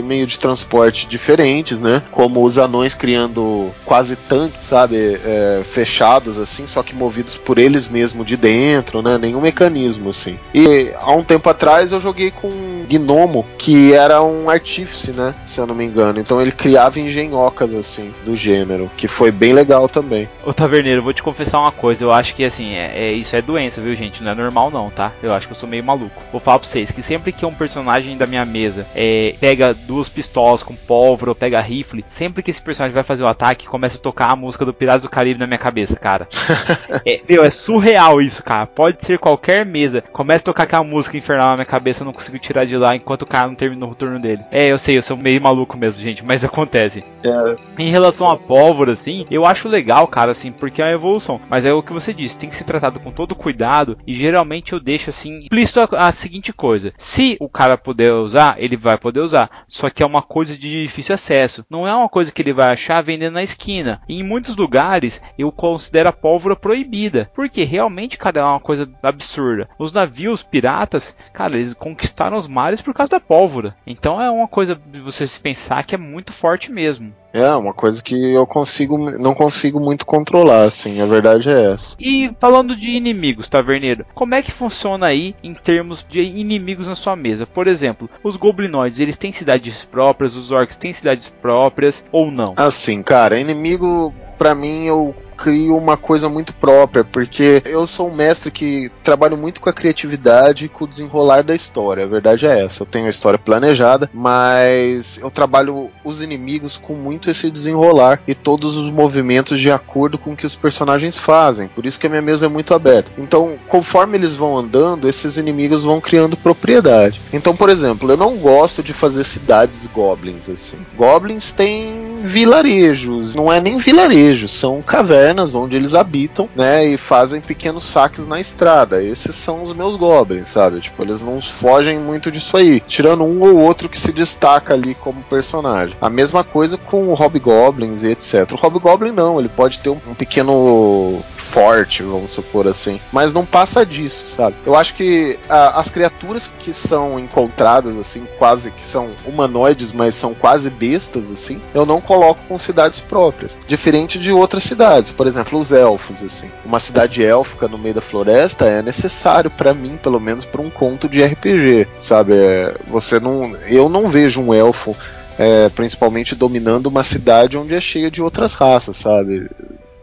meio de transporte diferentes, né? Como os anões criando quase tanques, sabe? É, fechados, assim, só que movidos por eles mesmos de dentro, né? Nenhum mecanismo, assim. E há um tempo atrás eu joguei com gnomo que era um artífice, né? Se eu não me engano. Então ele criava engenhocas, assim, do gênero, que foi bem legal também. Ô Taverneiro, vou te confessar uma coisa. Eu acho que, assim, é, é, isso é doença, viu, gente? Não é normal, não, tá? Eu acho que eu sou meio maluco. Vou falar pra vocês que sempre que um personagem da minha mesa é, pega duas pistolas com pólvora ou pega rifle, sempre que esse personagem vai fazer o ataque, começa a tocar a música do Piratas do Caribe na minha cabeça, cara. é, meu, é surreal isso, cara. Pode ser qualquer mesa. Começa a tocar aquela música infernal na minha cabeça, eu não consigo tirar de lá enquanto o cara não terminou o turno dele. É, eu sei, eu sou meio maluco mesmo, gente, mas acontece. É. Em relação à pólvora, assim, eu acho legal, cara, assim, porque é uma evolução. Mas é o que você disse, tem que ser tratado com todo cuidado. E geralmente eu deixo assim, explícito a, a seguinte coisa: se o cara puder usar, ele vai poder usar. Só que é uma coisa de difícil acesso. Não é uma coisa que ele vai achar vendendo na esquina. E em muitos lugares eu considero a pólvora proibida. Porque realmente, cara, é uma coisa absurda. Os navios piratas, cara, eles conquistaram os mares por causa da pólvora. Então é uma coisa de você se pensar que é muito forte mesmo. É, uma coisa que eu consigo, não consigo muito controlar, assim, a verdade é essa. E falando de inimigos, Taverneiro, como é que funciona aí em termos de inimigos na sua mesa? Por exemplo, os goblinoides, eles têm cidades próprias, os orcs têm cidades próprias ou não? Assim, cara, inimigo, para mim, eu crio uma coisa muito própria, porque eu sou um mestre que trabalho muito com a criatividade e com o desenrolar da história. A verdade é essa. Eu tenho a história planejada, mas eu trabalho os inimigos com muito esse desenrolar e todos os movimentos de acordo com o que os personagens fazem. Por isso que a minha mesa é muito aberta. Então, conforme eles vão andando, esses inimigos vão criando propriedade. Então, por exemplo, eu não gosto de fazer cidades goblins assim. Goblins têm vilarejos, não é nem vilarejos, são cavernas onde eles habitam, né, e fazem pequenos saques na estrada. Esses são os meus goblins, sabe? Tipo, eles não fogem muito disso aí, tirando um ou outro que se destaca ali como personagem. A mesma coisa com o Hobgoblins e etc. O Hobgoblin não, ele pode ter um, um pequeno forte, vamos supor assim. Mas não passa disso, sabe? Eu acho que a, as criaturas que são encontradas, assim, quase que são humanoides, mas são quase bestas, assim, eu não coloco com cidades próprias. Diferente de outras cidades, por exemplo, os elfos, assim. Uma cidade élfica no meio da floresta é necessário para mim, pelo menos para um conto de RPG, sabe? É, você não, eu não vejo um elfo é, principalmente dominando uma cidade onde é cheia de outras raças, sabe?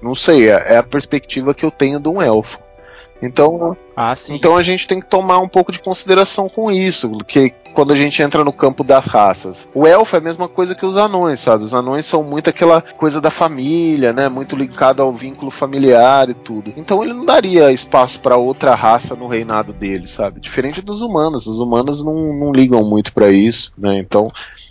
Não sei, é, é a perspectiva que eu tenho de um elfo. Então, ah, então a gente tem que tomar um pouco de consideração com isso, que quando a gente entra no campo das raças. O elfo é a mesma coisa que os anões, sabe? Os anões são muito aquela coisa da família, né? Muito ligado ao vínculo familiar e tudo. Então ele não daria espaço para outra raça no reinado dele, sabe? Diferente dos humanos. Os humanos não, não ligam muito para isso, né? Então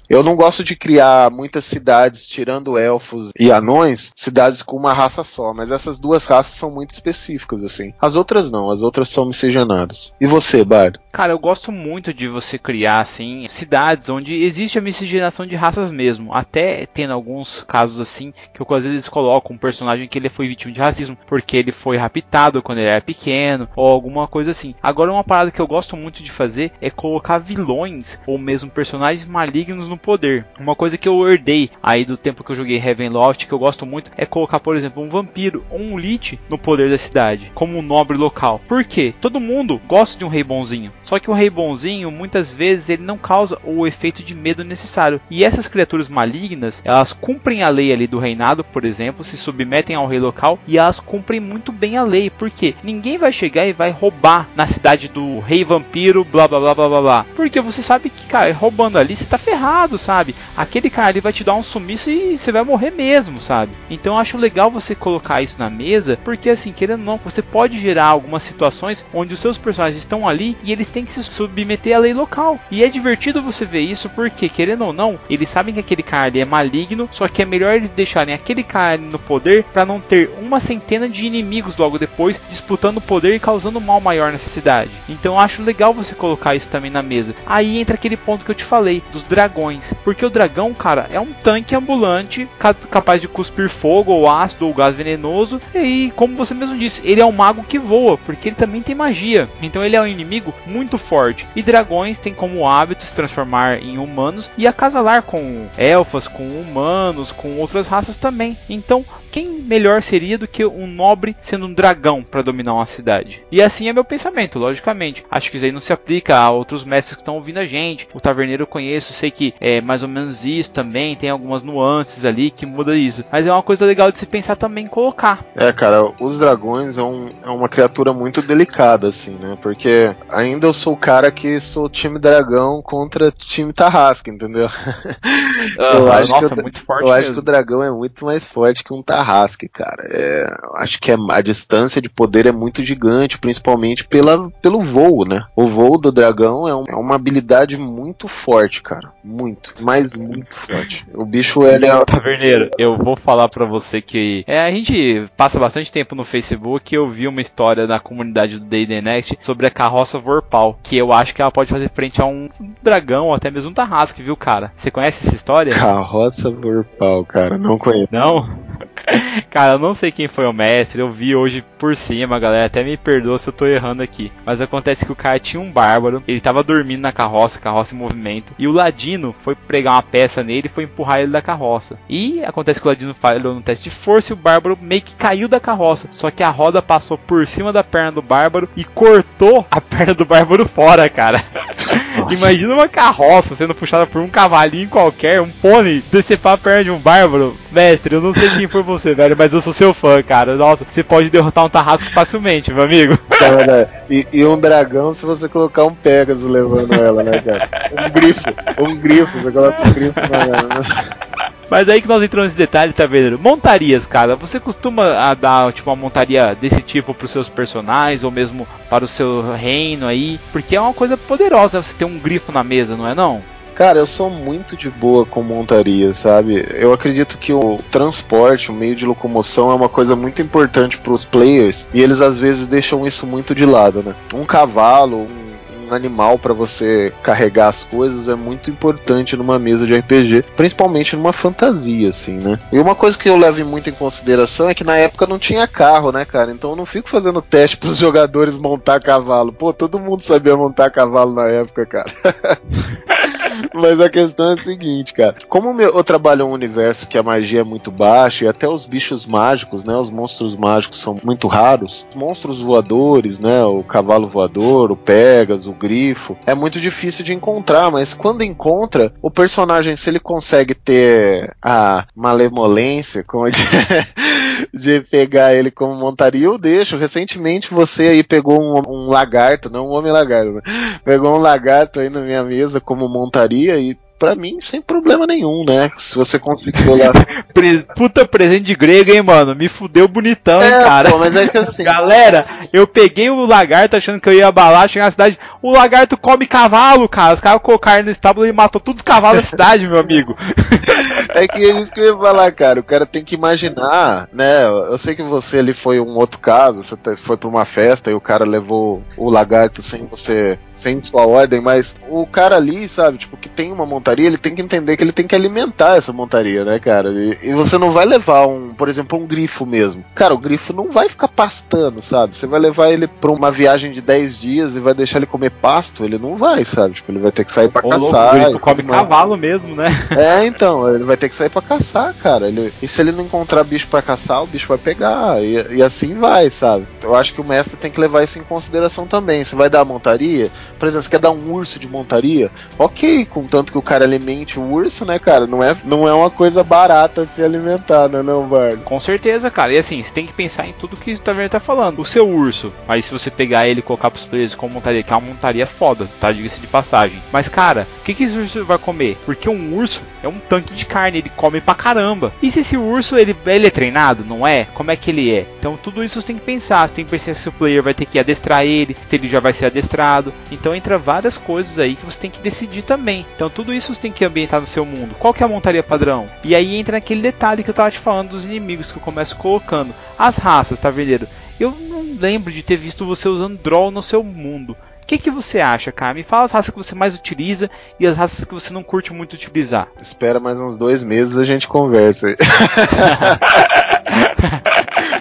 eu não gosto de criar muitas cidades, tirando elfos e anões, cidades com uma raça só, mas essas duas raças são muito específicas, assim. As outras não, as outras são miscigenadas. E você, Bard? Cara, eu gosto muito de você criar, assim, cidades onde existe a miscigenação de raças mesmo. Até tendo alguns casos, assim, que eu, às vezes coloco um personagem que ele foi vítima de racismo porque ele foi raptado quando ele era pequeno, ou alguma coisa assim. Agora, uma parada que eu gosto muito de fazer é colocar vilões, ou mesmo personagens malignos no poder. Uma coisa que eu herdei aí do tempo que eu joguei Heavenloft, que eu gosto muito, é colocar, por exemplo, um vampiro ou um lich no poder da cidade, como um nobre local. Por quê? Todo mundo gosta de um rei bonzinho. Só que o rei bonzinho, muitas vezes, ele não causa o efeito de medo necessário. E essas criaturas malignas, elas cumprem a lei ali do reinado, por exemplo, se submetem ao rei local e elas cumprem muito bem a lei. Porque ninguém vai chegar e vai roubar na cidade do rei vampiro, blá blá blá blá blá blá. Porque você sabe que, cara, roubando ali você tá ferrado, sabe? Aquele cara ali vai te dar um sumiço e você vai morrer mesmo, sabe? Então eu acho legal você colocar isso na mesa, porque assim, querendo ou não, você pode gerar algumas situações onde os seus personagens estão ali e eles têm que se submeter à lei local. E é divertido você ver isso porque, querendo ou não, eles sabem que aquele cara ali é maligno, só que é melhor eles deixarem aquele cara no poder para não ter uma centena de inimigos logo depois disputando o poder e causando mal maior nessa cidade. Então eu acho legal você colocar isso também na mesa. Aí entra aquele ponto que eu te falei, dos dragões. Porque o dragão, cara, é um tanque ambulante capaz de cuspir fogo ou ácido ou gás venenoso. E como você mesmo disse, ele é um mago que voa, porque ele também tem magia. Então ele é um inimigo muito forte. E dragões têm como hábito se transformar em humanos e acasalar com elfas, com humanos, com outras raças também. Então, quem melhor seria do que um nobre sendo um dragão para dominar uma cidade? E assim é meu pensamento, logicamente. Acho que isso aí não se aplica a outros mestres que estão ouvindo a gente. O taverneiro eu conheço, sei que é mais ou menos isso também, tem algumas nuances ali que muda isso. Mas é uma coisa legal de se pensar também colocar. É, cara, os dragões é, um, é uma criatura muito delicada, assim, né? Porque ainda eu sou o cara que sou time dragão contra time tarrasca, entendeu? eu acho, nossa, que, o, muito forte eu acho que o dragão é muito mais forte que um tarrasque, cara. É, acho que é, a distância de poder é muito gigante, principalmente pela, pelo voo, né? O voo do dragão é, um, é uma habilidade muito forte, cara. Muito. Mas muito forte. O bicho, ele é. Taverneiro, eu vou falar para você que é, a gente passa bastante tempo no Facebook e eu vi uma história na comunidade do Day Next sobre a carroça Vorpal, que eu acho que ela pode fazer frente a um dragão ou até mesmo um tarrasque, viu, cara? Você conhece essa história? Carroça Vorpal, cara, não conheço. Não? Cara, eu não sei quem foi o mestre, eu vi hoje por cima, galera. Até me perdoa se eu tô errando aqui. Mas acontece que o cara tinha um bárbaro, ele tava dormindo na carroça, carroça em movimento, e o ladino foi pregar uma peça nele e foi empurrar ele da carroça. E acontece que o ladino falhou no teste de força e o bárbaro meio que caiu da carroça. Só que a roda passou por cima da perna do bárbaro e cortou a perna do bárbaro fora, cara. Imagina uma carroça sendo puxada por um cavalinho qualquer, um pônei, decepar a perna de um bárbaro. Mestre, eu não sei quem foi você, velho, mas eu sou seu fã, cara. Nossa, você pode derrotar um tarrasco facilmente, meu amigo. Cara, e, e, um dragão se você colocar um Pegasus levando ela, né, cara? Um grifo, um grifo, você coloca um grifo na né? Mas aí que nós entramos nesse detalhe, tá vendo? Montarias, cara. Você costuma dar tipo uma montaria desse tipo pros seus personagens ou mesmo para o seu reino aí? Porque é uma coisa poderosa você ter um grifo na mesa, não é não? Cara, eu sou muito de boa com montaria, sabe? Eu acredito que o transporte, o meio de locomoção é uma coisa muito importante para os players e eles às vezes deixam isso muito de lado, né? Um cavalo, um um animal para você carregar as coisas é muito importante numa mesa de RPG, principalmente numa fantasia, assim, né? E uma coisa que eu levo muito em consideração é que na época não tinha carro, né, cara? Então eu não fico fazendo teste pros jogadores montar cavalo. Pô, todo mundo sabia montar cavalo na época, cara. Mas a questão é a seguinte, cara. Como eu trabalho um universo que a magia é muito baixa e até os bichos mágicos, né? Os monstros mágicos são muito raros. Os monstros voadores, né? O cavalo voador, o Pegasus, o grifo. É muito difícil de encontrar, mas quando encontra, o personagem, se ele consegue ter a malemolência, como de, de pegar ele como montaria, eu deixo. Recentemente você aí pegou um, um lagarto, não um homem lagarto, né? pegou um lagarto aí na minha mesa como montaria e para mim sem problema nenhum, né? Se você conseguiu lá. Puta presente de grego, hein, mano? Me fudeu bonitão, é, hein, cara. Pô, mas é que assim... Galera, eu peguei o lagarto achando que eu ia abalar, chegar na cidade. O lagarto come cavalo, cara. Os caras colocaram no estábulo e matou todos os cavalos da cidade, meu amigo. É que é isso que eu ia falar, cara. O cara tem que imaginar, né? Eu sei que você ali foi um outro caso, você foi pra uma festa e o cara levou o lagarto sem você sem sua ordem, mas o cara ali, sabe, tipo, que tem uma montaria, ele tem que entender que ele tem que alimentar essa montaria, né, cara? E, e, você não vai levar um, por exemplo, um grifo mesmo. Cara, o grifo não vai ficar pastando, sabe? Você vai levar ele pra uma viagem de 10 dias e vai deixar ele comer pasto, ele não vai, sabe? Tipo, ele vai ter que sair pra Ô, caçar. Louco, o come cavalo mesmo, né? É, então, ele vai ter que sair pra caçar, cara. Ele, e se ele não encontrar bicho pra caçar, o bicho vai pegar. E, e assim vai, sabe? Eu acho que o mestre tem que levar isso em consideração também. Você vai dar a montaria, por exemplo, você quer dar um urso de montaria? Ok, contanto que o cara alimente o urso, né, cara? Não é, não é uma coisa barata se alimentar, né, não, Bardo? Com certeza, cara. E assim, você tem que pensar em tudo que o Taverna tá falando. O seu urso, mas se você pegar ele e colocar pros players como montaria, que é uma montaria foda, tá? Diga-se de passagem. Mas, cara, o que, que esse urso vai comer? Porque um urso é um tanque de carne, ele come pra caramba. E se esse urso, ele, ele é treinado, não é? Como é que ele é? Então, tudo isso você tem que pensar. Você tem que pensar se o player vai ter que adestrar ele, se ele já vai ser adestrado. Então, entra várias coisas aí que você tem que decidir também. Então tudo isso você tem que ambientar no seu mundo. Qual que é a montaria padrão? E aí entra naquele detalhe que eu tava te falando dos inimigos que eu começo colocando. As raças, tá vendo? Eu não lembro de ter visto você usando Draw no seu mundo. O que, que você acha, cara? Me fala as raças que você mais utiliza e as raças que você não curte muito utilizar. Espera mais uns dois meses a gente conversa aí.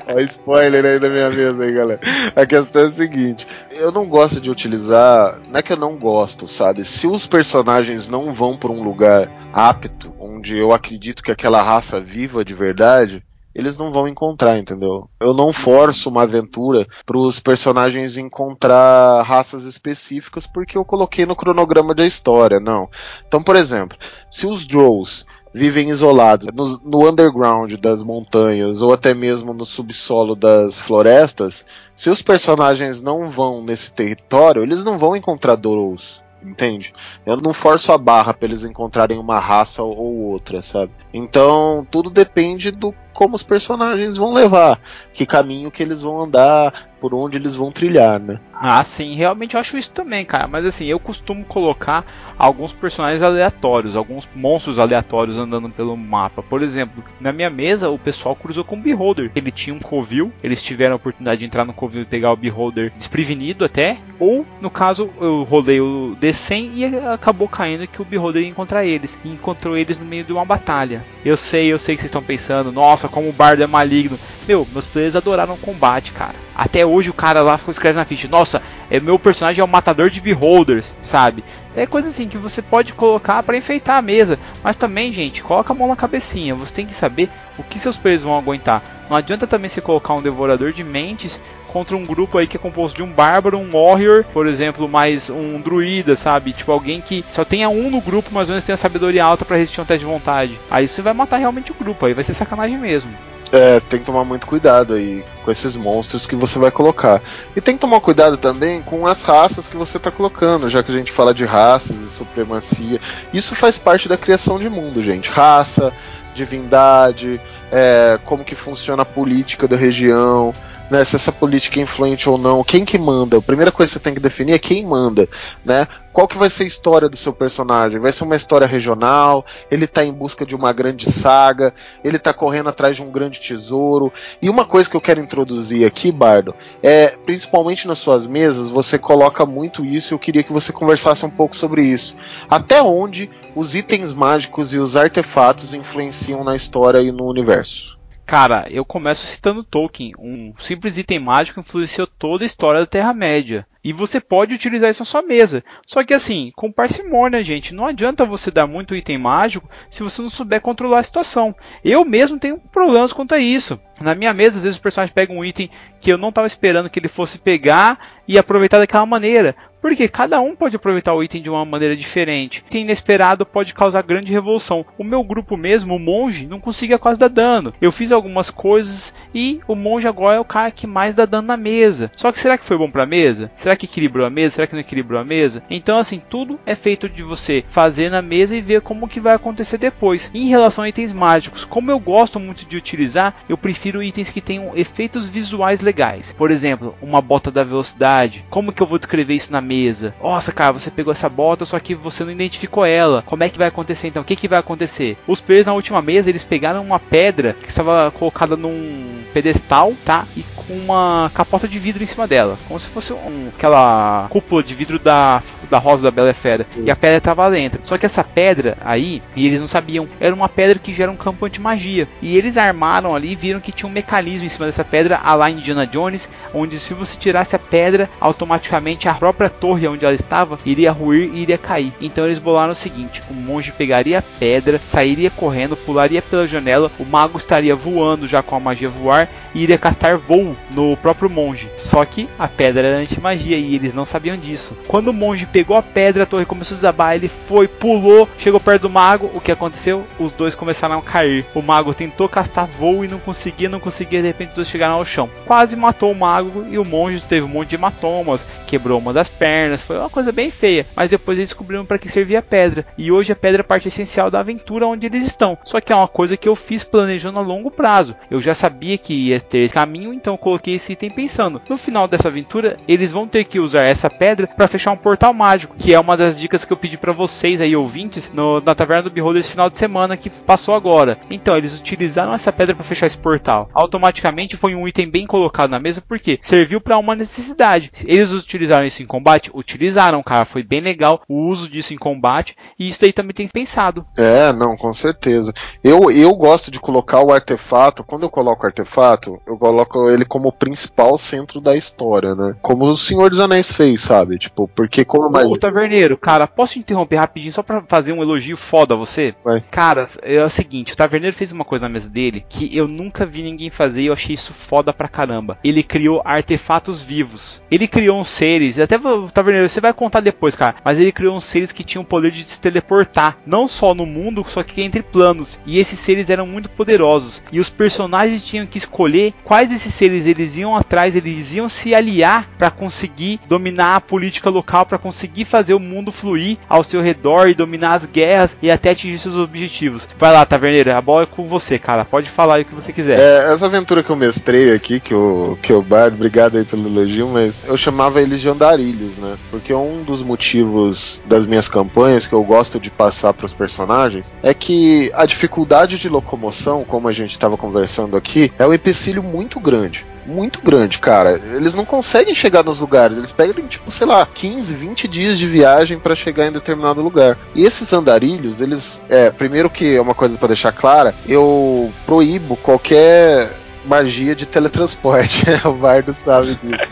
Olha spoiler aí da minha mesa aí, galera. A questão é a seguinte: eu não gosto de utilizar. Não é que eu não gosto, sabe? Se os personagens não vão para um lugar apto, onde eu acredito que aquela raça viva de verdade, eles não vão encontrar, entendeu? Eu não forço uma aventura para os personagens encontrar raças específicas porque eu coloquei no cronograma da história, não. Então, por exemplo, se os Drows vivem isolados no, no, underground das montanhas ou até mesmo no subsolo das florestas, se os personagens não vão nesse território, eles não vão encontrar Doros. Entende? Eu não forço a barra para eles encontrarem uma raça ou outra, sabe? Então, tudo depende do como os personagens vão levar, que caminho que eles vão andar, por onde eles vão trilhar, né? Ah, sim, realmente eu acho isso também, cara. Mas assim, eu costumo colocar alguns personagens aleatórios, alguns monstros aleatórios andando pelo mapa. Por exemplo, na minha mesa o pessoal cruzou com o Beholder. Ele tinha um Covil, eles tiveram a oportunidade de entrar no Covil e pegar o Beholder desprevenido até. Ou, no caso, eu rolei o D100 e acabou caindo que o Beholder ia encontrar eles. E encontrou eles no meio de uma batalha. Eu sei, eu sei que vocês estão pensando, nossa, como o Bardo é maligno. Meu, meus players adoraram o combate, cara. Até hoje o cara lá ficou escrevendo na ficha, nossa, é meu personagem é o matador de beholders, sabe? É coisa assim que você pode colocar para enfeitar a mesa, mas também, gente, coloca a mão na cabecinha. Você tem que saber o que seus players vão aguentar. Não adianta também você colocar um devorador de mentes contra um grupo aí que é composto de um bárbaro, um warrior, por exemplo, mais um druida, sabe? Tipo alguém que só tenha um no grupo, mas menos tem a sabedoria alta para resistir um teste de vontade. Aí você vai matar realmente o grupo, aí vai ser sacanagem mesmo. É, tem que tomar muito cuidado aí com esses monstros que você vai colocar. E tem que tomar cuidado também com as raças que você está colocando, já que a gente fala de raças e supremacia. Isso faz parte da criação de mundo, gente. Raça, divindade, é, como que funciona a política da região né, se essa política é influente ou não, quem que manda. A primeira coisa que você tem que definir é quem manda, né? Qual que vai ser a história do seu personagem? Vai ser uma história regional? Ele está em busca de uma grande saga? Ele está correndo atrás de um grande tesouro? E uma coisa que eu quero introduzir aqui, Bardo, é principalmente nas suas mesas, você coloca muito isso e eu queria que você conversasse um pouco sobre isso. Até onde os itens mágicos e os artefatos influenciam na história e no universo? Cara, eu começo citando Tolkien. Um simples item mágico influenciou toda a história da Terra-média. E você pode utilizar isso na sua mesa. Só que assim, com parcimônia, gente. Não adianta você dar muito item mágico se você não souber controlar a situação. Eu mesmo tenho problemas quanto a isso. Na minha mesa, às vezes o personagem pega um item que eu não estava esperando que ele fosse pegar e aproveitar daquela maneira. Porque cada um pode aproveitar o item de uma maneira diferente. Item inesperado pode causar grande revolução. O meu grupo mesmo, o monge, não conseguia quase dar dano. Eu fiz algumas coisas e o monge agora é o cara que mais dá dano na mesa. Só que será que foi bom pra mesa? Será que equilibrou a mesa? Será que não equilibrou a mesa? Então assim, tudo é feito de você fazer na mesa e ver como que vai acontecer depois. Em relação a itens mágicos, como eu gosto muito de utilizar, eu prefiro itens que tenham efeitos visuais legais. Por exemplo, uma bota da velocidade. Como que eu vou descrever isso na mesa? Mesa. Nossa, cara, você pegou essa bota, só que você não identificou ela. Como é que vai acontecer então? O que, que vai acontecer? Os players na última mesa, eles pegaram uma pedra que estava colocada num pedestal, tá? E com uma capota de vidro em cima dela. Como se fosse um, aquela cúpula de vidro da, da Rosa da Bela e Fera. Sim. E a pedra estava dentro. Só que essa pedra aí, e eles não sabiam, era uma pedra que gera um campo anti-magia. E eles armaram ali e viram que tinha um mecanismo em cima dessa pedra, a lá Indiana Jones, onde se você tirasse a pedra, automaticamente a própria torre onde ela estava iria ruir e iria cair. Então eles bolaram o seguinte: o monge pegaria a pedra, sairia correndo, pularia pela janela, o mago estaria voando já com a magia voar e iria castar voo no próprio monge. Só que a pedra era anti-magia e eles não sabiam disso. Quando o monge pegou a pedra, a torre começou a desabar, ele foi, pulou, chegou perto do mago. O que aconteceu? Os dois começaram a cair. O mago tentou castar voo e não conseguia, não conseguia, de repente os dois chegaram ao chão. Quase matou o mago e o monge teve um monte de hematomas, quebrou uma das pernas pernas, foi uma coisa bem feia. Mas depois eles descobriram para que servia a pedra. E hoje a pedra é parte essencial da aventura onde eles estão. Só que é uma coisa que eu fiz planejando a longo prazo. Eu já sabia que ia ter esse caminho, então eu coloquei esse item pensando. No final dessa aventura, eles vão ter que usar essa pedra para fechar um portal mágico, que é uma das dicas que eu pedi para vocês aí ouvintes no, na taverna do Beholder esse final de semana que passou agora. Então eles utilizaram essa pedra para fechar esse portal. Automaticamente foi um item bem colocado na mesa porque serviu para uma necessidade. Eles utilizaram isso em combate combate, utilizaram, cara. Foi bem legal o uso disso em combate. E isso daí também tem pensado. É, não, com certeza. Eu, eu gosto de colocar o artefato. Quando eu coloco o artefato, eu coloco ele como o principal centro da história, né? Como o Senhor dos Anéis fez, sabe? Tipo, porque como mais. Ô, Taverneiro, cara, posso te interromper rapidinho só pra fazer um elogio foda a você? Vai. Cara, é o seguinte: o Taverneiro fez uma coisa na mesa dele que eu nunca vi ninguém fazer e eu achei isso foda pra caramba. Ele criou artefatos vivos. Ele criou uns seres, até vou Taverneiro, você vai contar depois, cara. Mas ele criou uns seres que tinham o poder de se teleportar, não só no mundo, só que entre planos. E esses seres eram muito poderosos. E os personagens tinham que escolher quais desses seres eles iam atrás, eles iam se aliar para conseguir dominar a política local, para conseguir fazer o mundo fluir ao seu redor e dominar as guerras e até atingir seus objetivos. Vai lá, Taverneiro, a bola é com você, cara. Pode falar aí o que você quiser. É, essa aventura que eu mestrei aqui, que o, que o Bard, obrigado aí pelo elogio, mas eu chamava eles de andarilhos, né? Porque um dos motivos das minhas campanhas que eu gosto de passar para os personagens é que a dificuldade de locomoção, como a gente estava conversando aqui, é um empecilho muito grande muito grande, cara. Eles não conseguem chegar nos lugares. Eles pegam, tipo, sei lá, 15, 20 dias de viagem para chegar em determinado lugar. E esses andarilhos, eles. É, primeiro que é uma coisa para deixar clara, eu proíbo qualquer magia de teletransporte. o Bardo sabe disso.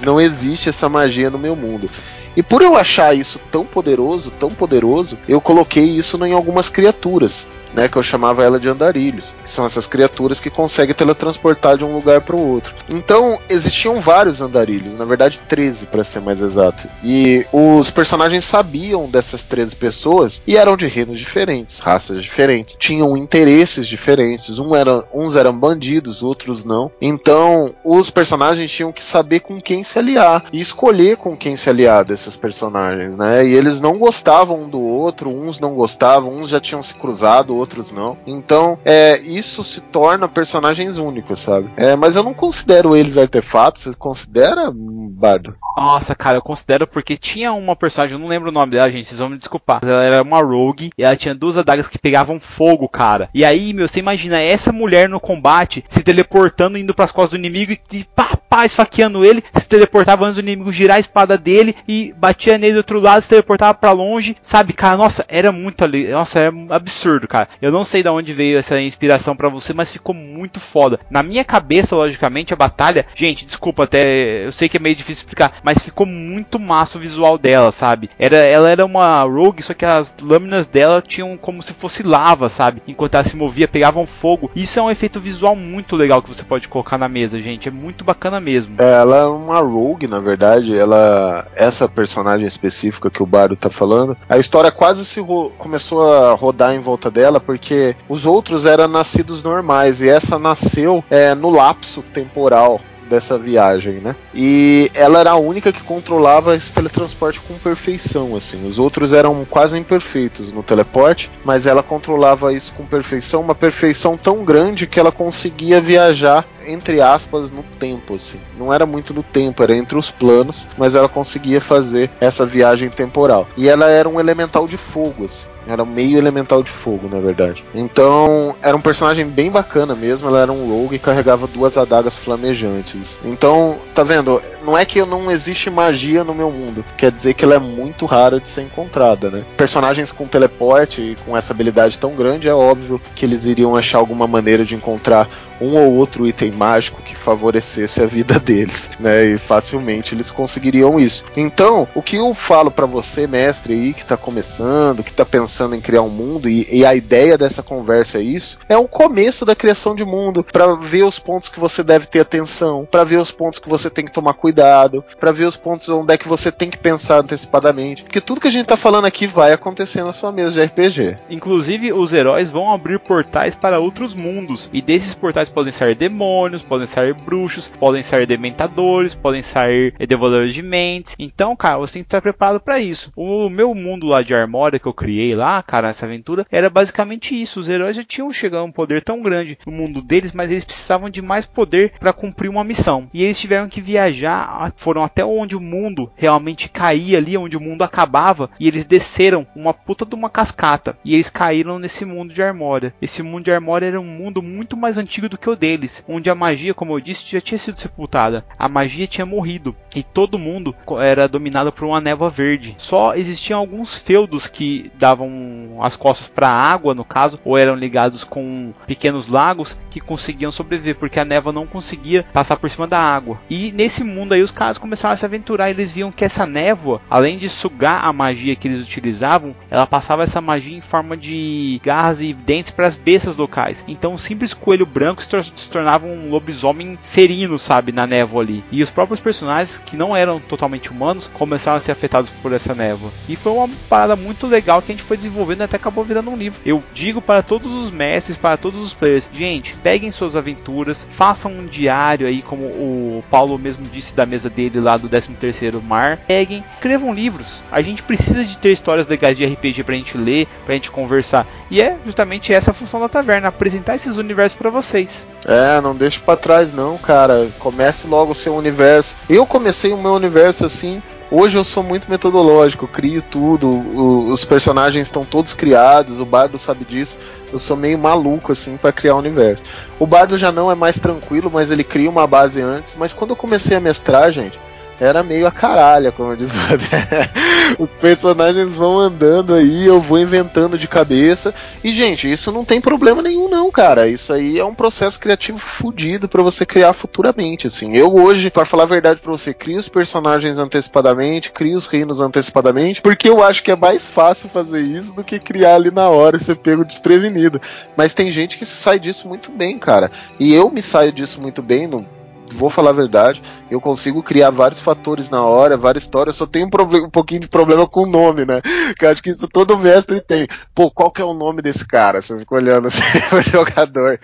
Não existe essa magia no meu mundo. E por eu achar isso tão poderoso, tão poderoso, eu coloquei isso em algumas criaturas. Né? Que eu chamava ela de andarilhos, que são essas criaturas que conseguem teletransportar de um lugar para o outro. Então, existiam vários andarilhos, na verdade 13 para ser mais exato. E os personagens sabiam dessas 13 pessoas e eram de reinos diferentes, raças diferentes, tinham interesses diferentes, um era, uns eram bandidos, outros não. Então, os personagens tinham que saber com quem se aliar e escolher com quem se aliar desses personagens, né? E eles não gostavam um do outro, uns não gostavam, uns já tinham se cruzado, outros não. Então, é, isso se torna personagens únicos, sabe? É, mas eu não considero eles artefatos, você considera, Bardo? Nossa, cara, eu considero porque tinha uma personagem, eu não lembro o nome dela, gente, vocês vão me desculpar. Ela era uma rogue e ela tinha duas adagas que pegavam fogo, cara. E aí, meu, você imagina essa mulher no combate se teleportando, indo pras costas do inimigo e pá, pá, esfaqueando ele, se teleportava antes do inimigo girar a espada dele e batia nele do outro lado, se teleportava para longe, sabe, cara? Nossa, era muito ali, nossa, é absurdo, cara. Eu não sei de onde veio essa inspiração para você, mas ficou muito foda. Na minha cabeça, logicamente, a batalha, gente, desculpa até, eu sei que é meio difícil explicar, mas ficou muito massa o visual dela, sabe? Era, ela era uma rogue, só que as lâminas dela tinham como se fosse lava, sabe? Enquanto ela se movia, pegavam fogo. Isso é um efeito visual muito legal que você pode colocar na mesa, gente. É muito bacana mesmo. É, ela é uma rogue, na verdade. Ela, essa personagem específica que o Baro tá falando, a história quase se começou a rodar em volta dela porque os outros eram nascidos normais e essa nasceu é, no lapso temporal dessa viagem, né? E ela era a única que controlava esse teletransporte com perfeição, assim. Os outros eram quase imperfeitos no teleporte, mas ela controlava isso com perfeição, uma perfeição tão grande que ela conseguia viajar entre aspas no tempo, assim. Não era muito no tempo, era entre os planos, mas ela conseguia fazer essa viagem temporal. E ela era um elemental de fogo, assim. Era meio elemental de fogo, na verdade. Então, era um personagem bem bacana mesmo. Ela era um rogue e carregava duas adagas flamejantes. Então, tá vendo? Não é que não existe magia no meu mundo. Quer dizer que ela é muito rara de ser encontrada, né? Personagens com teleporte e com essa habilidade tão grande, é óbvio que eles iriam achar alguma maneira de encontrar um ou outro item mágico que favorecesse a vida deles, né? E facilmente eles conseguiriam isso. Então, o que eu falo para você, mestre aí, que tá começando, que tá pensando em criar um mundo, e, e a ideia dessa conversa é isso, é o começo da criação de mundo, para ver os pontos que você deve ter atenção, para ver os pontos que você tem que tomar cuidado, para ver os pontos onde é que você tem que pensar antecipadamente. Porque tudo que a gente tá falando aqui vai acontecer na sua mesa de RPG. Inclusive, os heróis vão abrir portais para outros mundos, e desses portais podem sair demônios, podem sair bruxos, podem sair dementadores, podem sair devoradores de mentes. Então, cara, você tem que estar preparado para isso. O meu mundo lá de Armória que eu criei lá, cara, nessa aventura, era basicamente isso. Os heróis já tinham chegado a um poder tão grande no mundo deles, mas eles precisavam de mais poder para cumprir uma missão. E eles tiveram que viajar, foram até onde o mundo realmente caía ali, onde o mundo acabava, e eles desceram uma puta de uma cascata. E eles caíram nesse mundo de Armória. Esse mundo de Armória era um mundo muito mais antigo do que o deles, onde a magia, como eu disse, já tinha sido sepultada. A magia tinha morrido e todo mundo era dominado por uma névoa verde. Só existiam alguns feudos que davam as costas para a água, no caso, ou eram ligados com pequenos lagos que conseguiam sobreviver, porque a névoa não conseguia passar por cima da água. E nesse mundo aí os caras começaram a se aventurar, eles viam que essa névoa, além de sugar a magia que eles utilizavam, ela passava essa magia em forma de garras e dentes para as bestas locais. Então um simples coelho branco se se tornava um lobisomem ferino, sabe, na névoa ali. E os próprios personagens, que não eram totalmente humanos, começaram a ser afetados por essa névoa. E foi uma parada muito legal que a gente foi desenvolvendo e até acabou virando um livro. Eu digo para todos os mestres, para todos os players, gente, peguem suas aventuras, façam um diário aí, como o Paulo mesmo disse da mesa dele lá do 13º Mar. Peguem, escrevam livros. A gente precisa de ter histórias legais de RPG pra gente ler, pra gente conversar. E é justamente essa a função da taverna, apresentar esses universos para vocês. É, não deixe para trás não, cara. Comece logo o seu universo. Eu comecei o meu universo assim. Hoje eu sou muito metodológico, crio tudo, o, os personagens estão todos criados, o Bardo sabe disso. Eu sou meio maluco assim para criar o universo. O Bardo já não é mais tranquilo, mas ele cria uma base antes. Mas quando eu comecei a mestrar, gente, era meio a caralha, como diz o Os personagens vão andando aí, eu vou inventando de cabeça. E, gente, isso não tem problema nenhum, não, cara. Isso aí é um processo criativo fudido para você criar futuramente, assim. Eu hoje, para falar a verdade para você, crio os personagens antecipadamente, crio os reinos antecipadamente, porque eu acho que é mais fácil fazer isso do que criar ali na hora e ser pego desprevenido. Mas tem gente que sai disso muito bem, cara. E eu me saio disso muito bem, no vou falar a verdade, eu consigo criar vários fatores na hora, várias histórias, só tenho um, problema, um pouquinho de problema com o nome, né? Que acho que isso todo mestre tem. Pô, qual que é o nome desse cara? Você fica olhando assim, o jogador,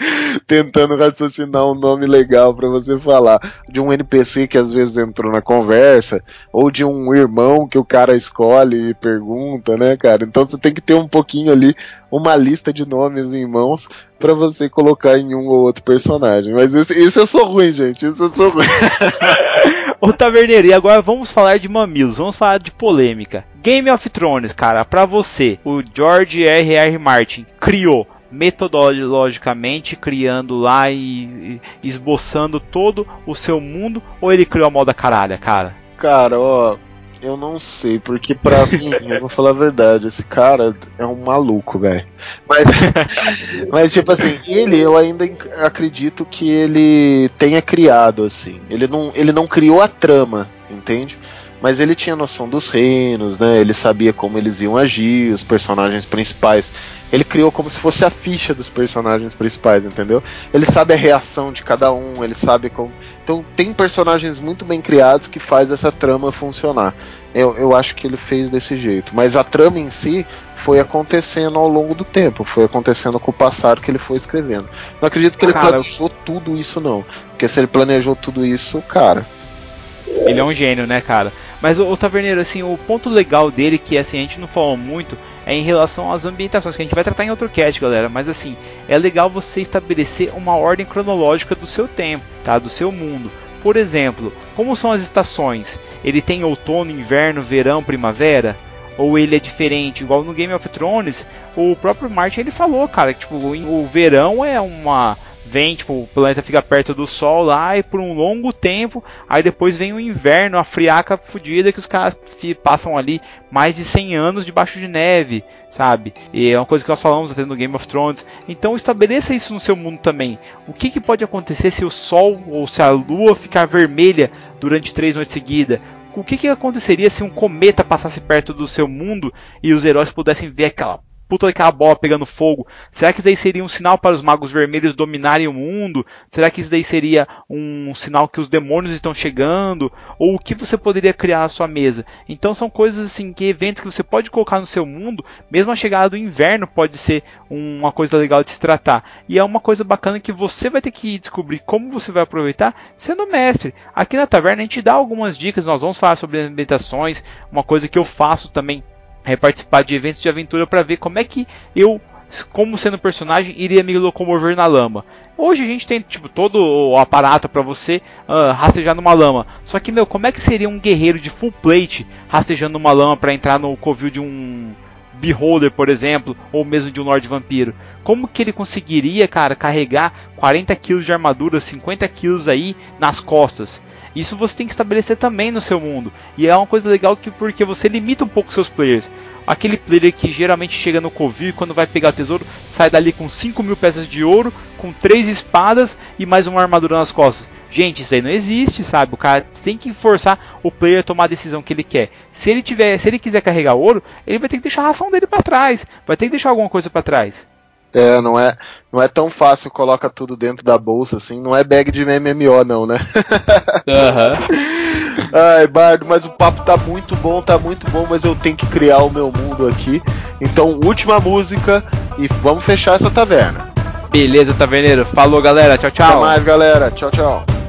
tentando raciocinar um nome legal para você falar. De um NPC que às vezes entrou na conversa, ou de um irmão que o cara escolhe e pergunta, né, cara? Então você tem que ter um pouquinho ali, uma lista de nomes em mãos para você colocar em um ou outro personagem. Mas isso, isso eu sou ruim, gente. Isso eu sou ruim. Ô Taverneiro, e agora vamos falar de mamilos, vamos falar de polêmica. Game of Thrones, cara, pra você, o George R. R. Martin criou metodologicamente criando lá e, e esboçando todo o seu mundo ou ele criou a moda caralha, cara? Cara, ó, eu não sei, porque pra mim, eu vou falar a verdade, esse cara é um maluco, velho. Mas, mas, tipo assim, ele, eu ainda acredito que ele tenha criado, assim. Ele não, ele não criou a trama, entende? Mas ele tinha noção dos reinos, né? Ele sabia como eles iam agir, os personagens principais ele criou como se fosse a ficha dos personagens principais, entendeu? Ele sabe a reação de cada um, ele sabe como. Então tem personagens muito bem criados que faz essa trama funcionar. Eu, eu acho que ele fez desse jeito. Mas a trama em si foi acontecendo ao longo do tempo, foi acontecendo com o passado que ele foi escrevendo. Não acredito que ele cara, planejou tudo isso, não. Porque se ele planejou tudo isso, cara. Ele é um gênio, né, cara? Mas o, o Taverneiro, assim, o ponto legal dele, que assim, a gente não falou muito, é em relação às ambientações, que a gente vai tratar em outro cast, galera. Mas assim, é legal você estabelecer uma ordem cronológica do seu tempo, tá? Do seu mundo. Por exemplo, como são as estações? Ele tem outono, inverno, verão, primavera? Ou ele é diferente? Igual no Game of Thrones, o próprio Martin ele falou, cara, que tipo, o verão é uma vem, tipo, o planeta fica perto do Sol lá e por um longo tempo, aí depois vem o inverno, a friaca fodida que os caras passam ali mais de 100 anos debaixo de neve, sabe? E é uma coisa que nós falamos até no Game of Thrones. Então estabeleça isso no seu mundo também. O que, que pode acontecer se o Sol ou se a Lua ficar vermelha durante três noites seguidas? O que, que aconteceria se um cometa passasse perto do seu mundo e os heróis pudessem ver aquela puta daquela bola pegando fogo. Será que isso daí seria um sinal para os magos vermelhos dominarem o mundo? Será que isso daí seria um sinal que os demônios estão chegando? Ou o que você poderia criar à sua mesa? Então são coisas assim, que eventos que você pode colocar no seu mundo, mesmo a chegada do inverno pode ser uma coisa legal de se tratar. E é uma coisa bacana que você vai ter que descobrir como você vai aproveitar sendo mestre. Aqui na taverna a gente dá algumas dicas, nós vamos falar sobre ambientações, uma coisa que eu faço também é participar de eventos de aventura para ver como é que eu, como sendo personagem, iria me locomover na lama. Hoje a gente tem tipo todo o aparato para você uh, rastejar numa lama. Só que meu, como é que seria um guerreiro de full plate rastejando numa lama para entrar no covil de um Beholder, por exemplo, ou mesmo de um Lord Vampiro? Como que ele conseguiria, cara, carregar 40 kg de armadura, 50 kg aí nas costas? Isso você tem que estabelecer também no seu mundo. E é uma coisa legal que porque você limita um pouco seus players. Aquele player que geralmente chega no Covil e quando vai pegar tesouro, sai dali com 5 mil peças de ouro, com 3 espadas e mais uma armadura nas costas. Gente, isso aí não existe, sabe? O cara tem que forçar o player a tomar a decisão que ele quer. Se ele tiver, se ele quiser carregar ouro, ele vai ter que deixar a ração dele para trás, vai ter que deixar alguma coisa para trás. É, não é, não é tão fácil, coloca tudo dentro da bolsa, assim, não é bag de MMO não, né? Uhum. Ai, Bardo, mas o papo tá muito bom, tá muito bom, mas eu tenho que criar o meu mundo aqui. Então, última música e vamos fechar essa taverna. Beleza, taverneiro. Falou, galera. Tchau, tchau. Até mais, galera. Tchau, tchau.